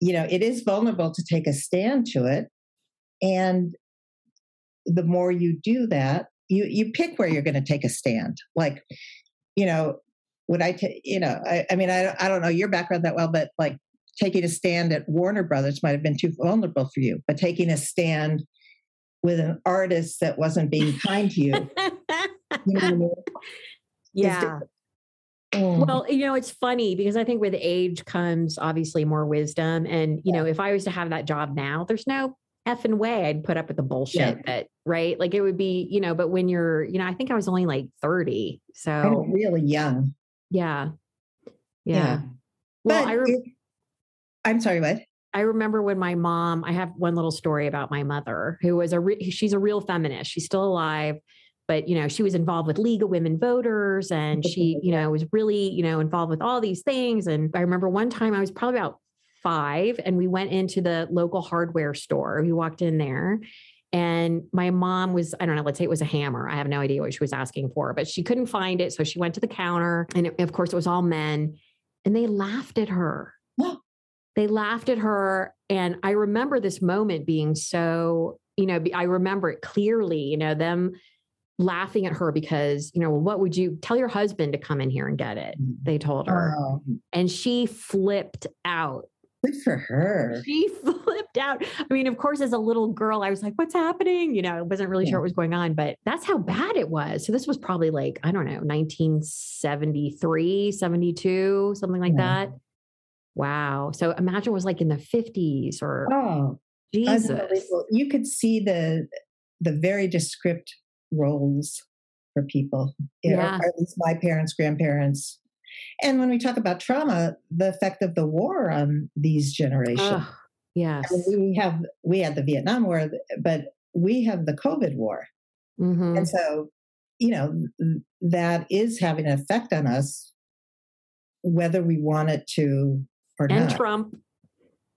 you know it is vulnerable to take a stand to it. And the more you do that, you you pick where you're going to take a stand. Like, you know, would I take? You know, I, I mean, I I don't know your background that well, but like taking a stand at Warner Brothers might have been too vulnerable for you, but taking a stand with an artist that wasn't being kind to you. you know Yeah. Mm. Well, you know, it's funny because I think with age comes obviously more wisdom. And, you know, if I was to have that job now, there's no effing way I'd put up with the bullshit yeah. that right. Like it would be, you know, but when you're, you know, I think I was only like 30. So I'm really young. Yeah. Yeah. yeah. Well, but I re- I'm sorry, what? I remember when my mom, I have one little story about my mother who was a, re- she's a real feminist. She's still alive, but you know, she was involved with League of Women Voters and she, you know, was really, you know, involved with all these things. And I remember one time I was probably about five and we went into the local hardware store. We walked in there and my mom was, I don't know, let's say it was a hammer. I have no idea what she was asking for, but she couldn't find it. So she went to the counter and it, of course it was all men and they laughed at her. they laughed at her. And I remember this moment being so, you know, I remember it clearly, you know, them laughing at her because, you know, what would you tell your husband to come in here and get it? Mm. They told her. Oh. And she flipped out. Good for her. She flipped out. I mean, of course, as a little girl, I was like, what's happening? You know, I wasn't really yeah. sure what was going on, but that's how bad it was. So this was probably like, I don't know, 1973, 72, something like yeah. that. Wow. So imagine it was like in the 50s or oh, Jesus. You could see the the very descript roles for people. Yeah. At least my parents, grandparents, and when we talk about trauma, the effect of the war on these generations. Oh, yes. I mean, we have we had the Vietnam War, but we have the COVID war. Mm-hmm. And so, you know, that is having an effect on us, whether we want it to or and not. And Trump.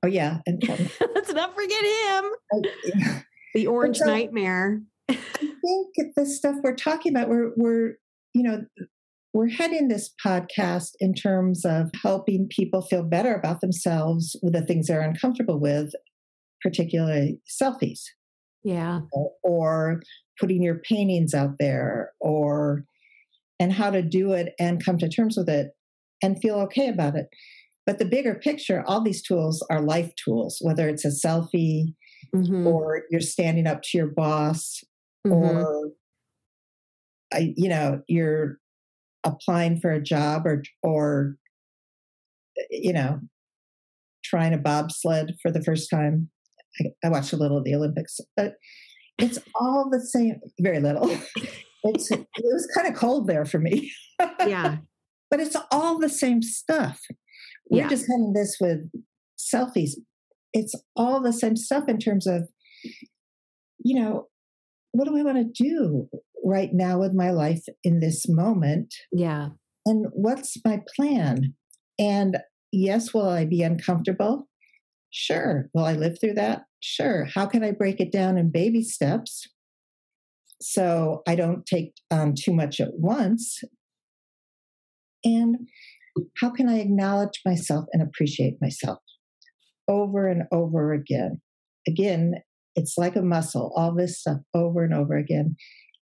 Oh yeah, and Trump. Let's not forget him. Oh, yeah. The orange so, nightmare. I think the stuff we're talking about, we're we're you know we're heading this podcast in terms of helping people feel better about themselves with the things they're uncomfortable with, particularly selfies. Yeah. Or putting your paintings out there or and how to do it and come to terms with it and feel okay about it. But the bigger picture, all these tools are life tools, whether it's a selfie mm-hmm. or you're standing up to your boss mm-hmm. or uh, you know you're applying for a job or or you know trying a bobsled for the first time. I, I watched a little of the Olympics, but it's all the same. Very little. It's it was kind of cold there for me. yeah, but it's all the same stuff. We're yeah. just having this with selfies. It's all the same stuff in terms of, you know, what do I want to do right now with my life in this moment? Yeah. And what's my plan? And yes, will I be uncomfortable? Sure. Will I live through that? Sure. How can I break it down in baby steps so I don't take um, too much at once? And how can I acknowledge myself and appreciate myself over and over again? Again, it's like a muscle, all this stuff over and over again.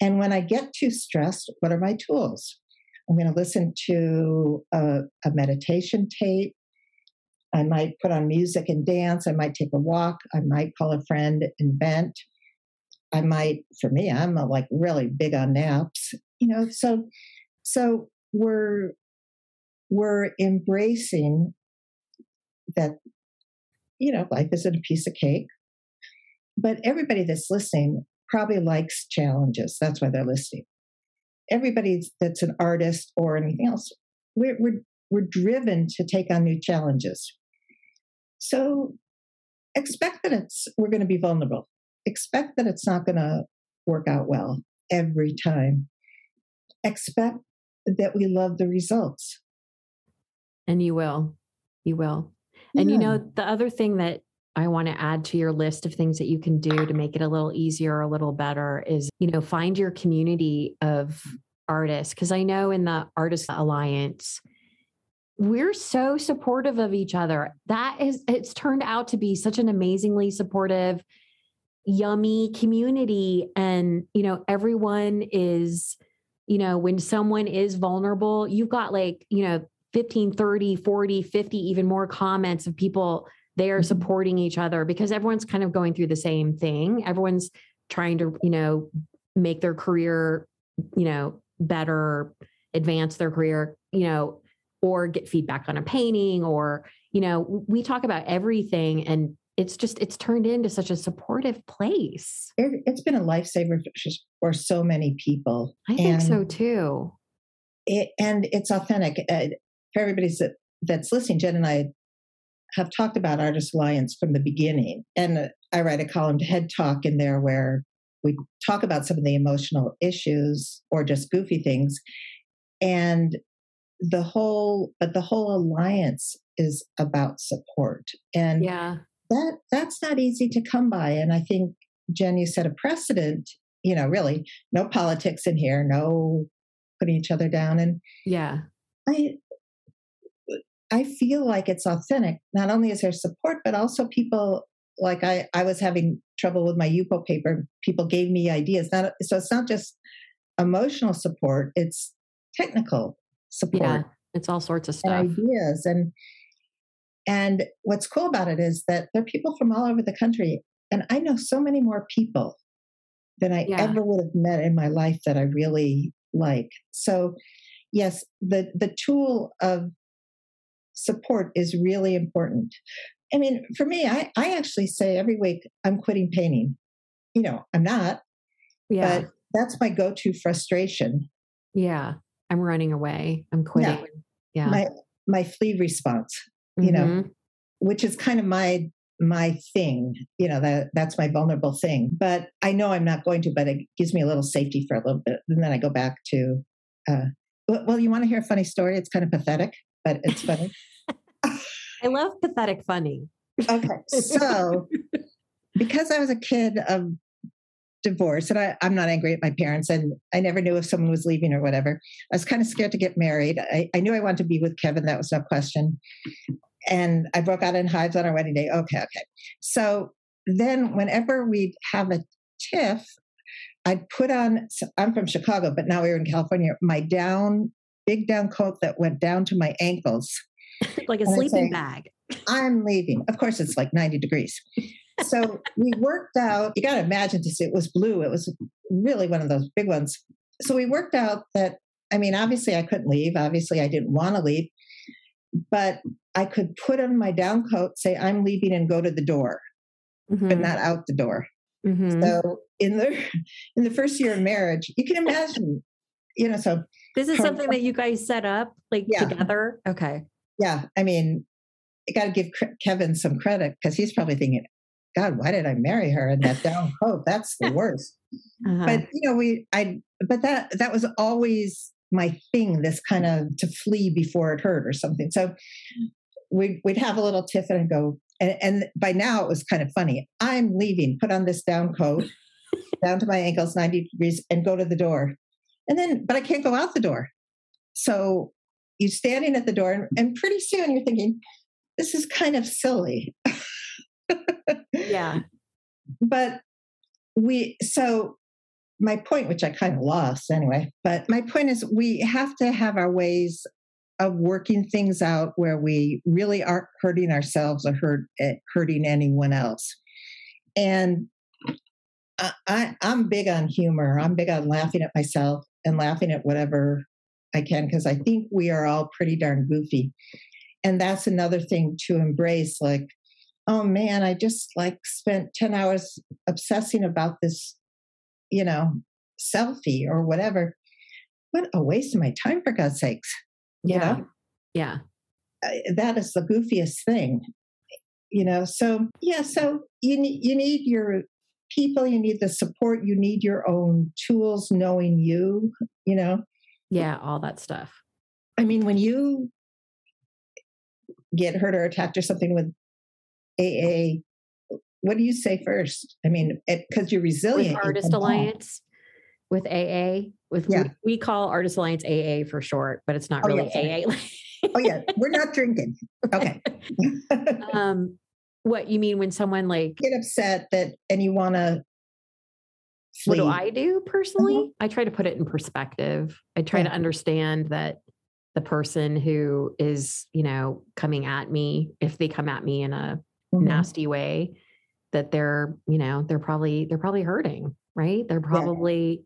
And when I get too stressed, what are my tools? I'm going to listen to a, a meditation tape. I might put on music and dance. I might take a walk. I might call a friend and vent. I might, for me, I'm a, like really big on naps. You know, so so we're we're embracing that. You know, life isn't a piece of cake, but everybody that's listening probably likes challenges. That's why they're listening everybody that's an artist or anything else, we're, we're, we're driven to take on new challenges. So expect that it's we're going to be vulnerable. Expect that it's not going to work out well every time. Expect that we love the results. And you will. You will. And yeah. you know, the other thing that I want to add to your list of things that you can do to make it a little easier, a little better is, you know, find your community of artists. Cause I know in the Artist Alliance, we're so supportive of each other. That is, it's turned out to be such an amazingly supportive, yummy community. And, you know, everyone is, you know, when someone is vulnerable, you've got like, you know, 15, 30, 40, 50, even more comments of people they are supporting each other because everyone's kind of going through the same thing. Everyone's trying to, you know, make their career, you know, better, advance their career, you know, or get feedback on a painting or, you know, we talk about everything and it's just it's turned into such a supportive place. It, has been a lifesaver for so many people. I think and so too. It, and it's authentic. Uh, for everybody that, that's listening, Jen and I have talked about Artist Alliance from the beginning. And uh, I write a column to Head Talk in there where we talk about some of the emotional issues or just goofy things. And the whole, but the whole alliance is about support. And yeah. that that's not easy to come by. And I think Jen, you set a precedent, you know, really no politics in here, no putting each other down. And yeah. I I feel like it's authentic. Not only is there support, but also people like I, I was having trouble with my Yupo paper. People gave me ideas. Not, so it's not just emotional support, it's technical support. Yeah, it's all sorts of stuff. And ideas. And and what's cool about it is that there are people from all over the country. And I know so many more people than I yeah. ever would have met in my life that I really like. So yes, the the tool of support is really important. I mean, for me, I, I actually say every week, I'm quitting painting. You know, I'm not, yeah. but that's my go to frustration. Yeah. I'm running away. I'm quitting. Yeah. yeah. My, my flee response, you mm-hmm. know, which is kind of my my thing you know that that's my vulnerable thing but i know i'm not going to but it gives me a little safety for a little bit and then i go back to uh, well you want to hear a funny story it's kind of pathetic but it's funny I love pathetic funny. Okay. So, because I was a kid of divorce, and I, am not angry at my parents, and I never knew if someone was leaving or whatever, I was kind of scared to get married. I, I knew I wanted to be with Kevin, that was no question. And I broke out in hives on our wedding day. Okay, okay. So then, whenever we'd have a tiff, I'd put on, I'm from Chicago, but now we are in California, my down big down coat that went down to my ankles. like a sleeping say, bag. I'm leaving. Of course, it's like 90 degrees. So we worked out, you got to imagine this, it was blue. It was really one of those big ones. So we worked out that, I mean, obviously I couldn't leave. Obviously I didn't want to leave, but I could put on my down coat, say, I'm leaving and go to the door, mm-hmm. but not out the door. Mm-hmm. So in the in the first year of marriage, you can imagine, you know, so this is something that you guys set up like yeah. together. Okay. Yeah. I mean, I got to give Kevin some credit because he's probably thinking, God, why did I marry her in that down coat? That's the worst. Uh-huh. But you know, we I but that that was always my thing, this kind of to flee before it hurt or something. So we'd we'd have a little tiff and go, and, and by now it was kind of funny. I'm leaving, put on this down coat down to my ankles, 90 degrees, and go to the door. And then, but I can't go out the door. So you're standing at the door, and, and pretty soon you're thinking, this is kind of silly. yeah. But we, so my point, which I kind of lost anyway, but my point is we have to have our ways of working things out where we really aren't hurting ourselves or hurt, eh, hurting anyone else. And I, I'm big on humor. I'm big on laughing at myself and laughing at whatever I can because I think we are all pretty darn goofy. And that's another thing to embrace. Like, oh man, I just like spent 10 hours obsessing about this, you know, selfie or whatever. What a waste of my time, for God's sakes. You yeah. Know? Yeah. that is the goofiest thing. You know, so yeah, so you you need your people, you need the support, you need your own tools, knowing you, you know? Yeah, all that stuff. I mean, when you get hurt or attacked or something with AA, what do you say first? I mean, because you're resilient. With Artist Alliance, with AA, with yeah. we, we, call Artist Alliance AA for short, but it's not oh, really yeah, AA. oh yeah, we're not drinking. Okay. um, what you mean when someone like get upset that and you want to what do I do personally? Uh-huh. I try to put it in perspective. I try yeah. to understand that the person who is, you know, coming at me, if they come at me in a mm-hmm. nasty way, that they're, you know, they're probably they're probably hurting, right? They're probably,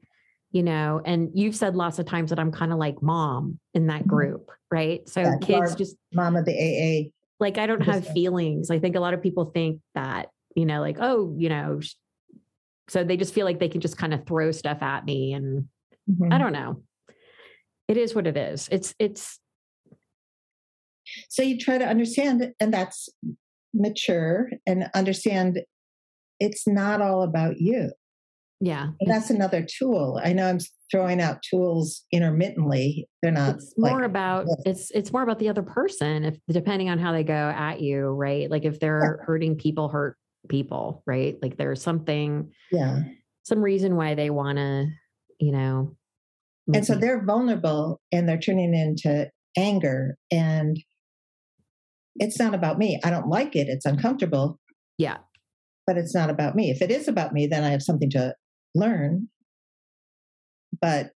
yeah. you know, and you've said lots of times that I'm kind of like mom in that mm-hmm. group, right? So yeah, kids just mom of the AA like I don't have feelings. I think a lot of people think that, you know, like, oh, you know, so they just feel like they can just kind of throw stuff at me and mm-hmm. I don't know. It is what it is. It's it's so you try to understand and that's mature and understand it's not all about you. Yeah. And that's another tool. I know I'm throwing out tools intermittently. They're not it's more like, about it's it's more about the other person if depending on how they go at you, right? Like if they're yeah. hurting people hurt people, right? Like there's something yeah. some reason why they want to, you know. And so they're vulnerable and they're turning into anger and it's not about me. I don't like it. It's uncomfortable. Yeah. But it's not about me. If it is about me, then I have something to learn. But,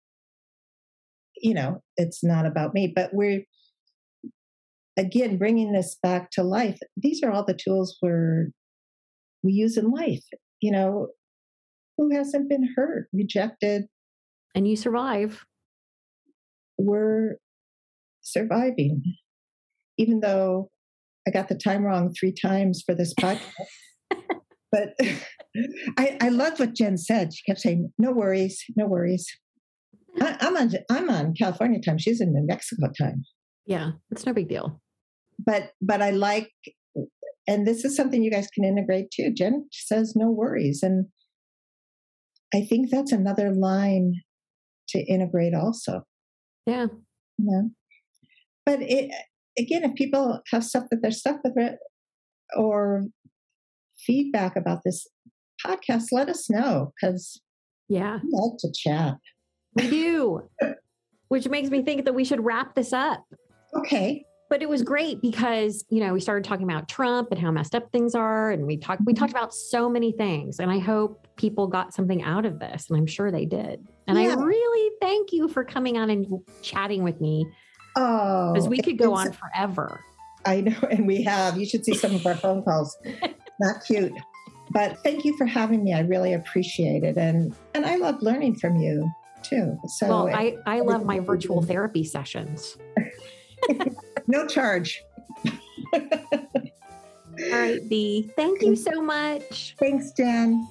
you know, it's not about me. But we're, again, bringing this back to life. These are all the tools we're, we use in life. You know, who hasn't been hurt, rejected? And you survive. We're surviving. Even though I got the time wrong three times for this podcast. but I, I love what Jen said. She kept saying, "No worries, no worries." Hmm. I, am on I'm on California time. She's in New Mexico time. Yeah, it's no big deal. But but I like, and this is something you guys can integrate too. Jen says, "No worries," and I think that's another line to integrate also. Yeah. Yeah. But it again, if people have stuff that they're stuck with it, or feedback about this podcast, let us know because yeah, we like to chat. We do, which makes me think that we should wrap this up. Okay. but it was great because you know we started talking about Trump and how messed up things are, and we talked we mm-hmm. talked about so many things, and I hope people got something out of this, and I'm sure they did. And yeah. I really thank you for coming on and chatting with me. Oh, because we could go on forever. I know, and we have. You should see some of our phone calls. Not cute. But thank you for having me. I really appreciate it. And and I love learning from you too. So well, I, I love my virtual therapy sessions. no charge. All right, Dee. Thank you so much. Thanks, Jen.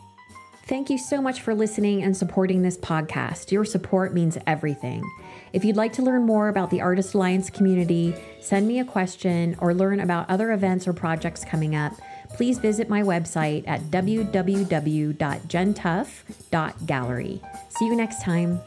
Thank you so much for listening and supporting this podcast. Your support means everything. If you'd like to learn more about the Artist Alliance community, send me a question, or learn about other events or projects coming up, please visit my website at www.jentough.gallery. See you next time.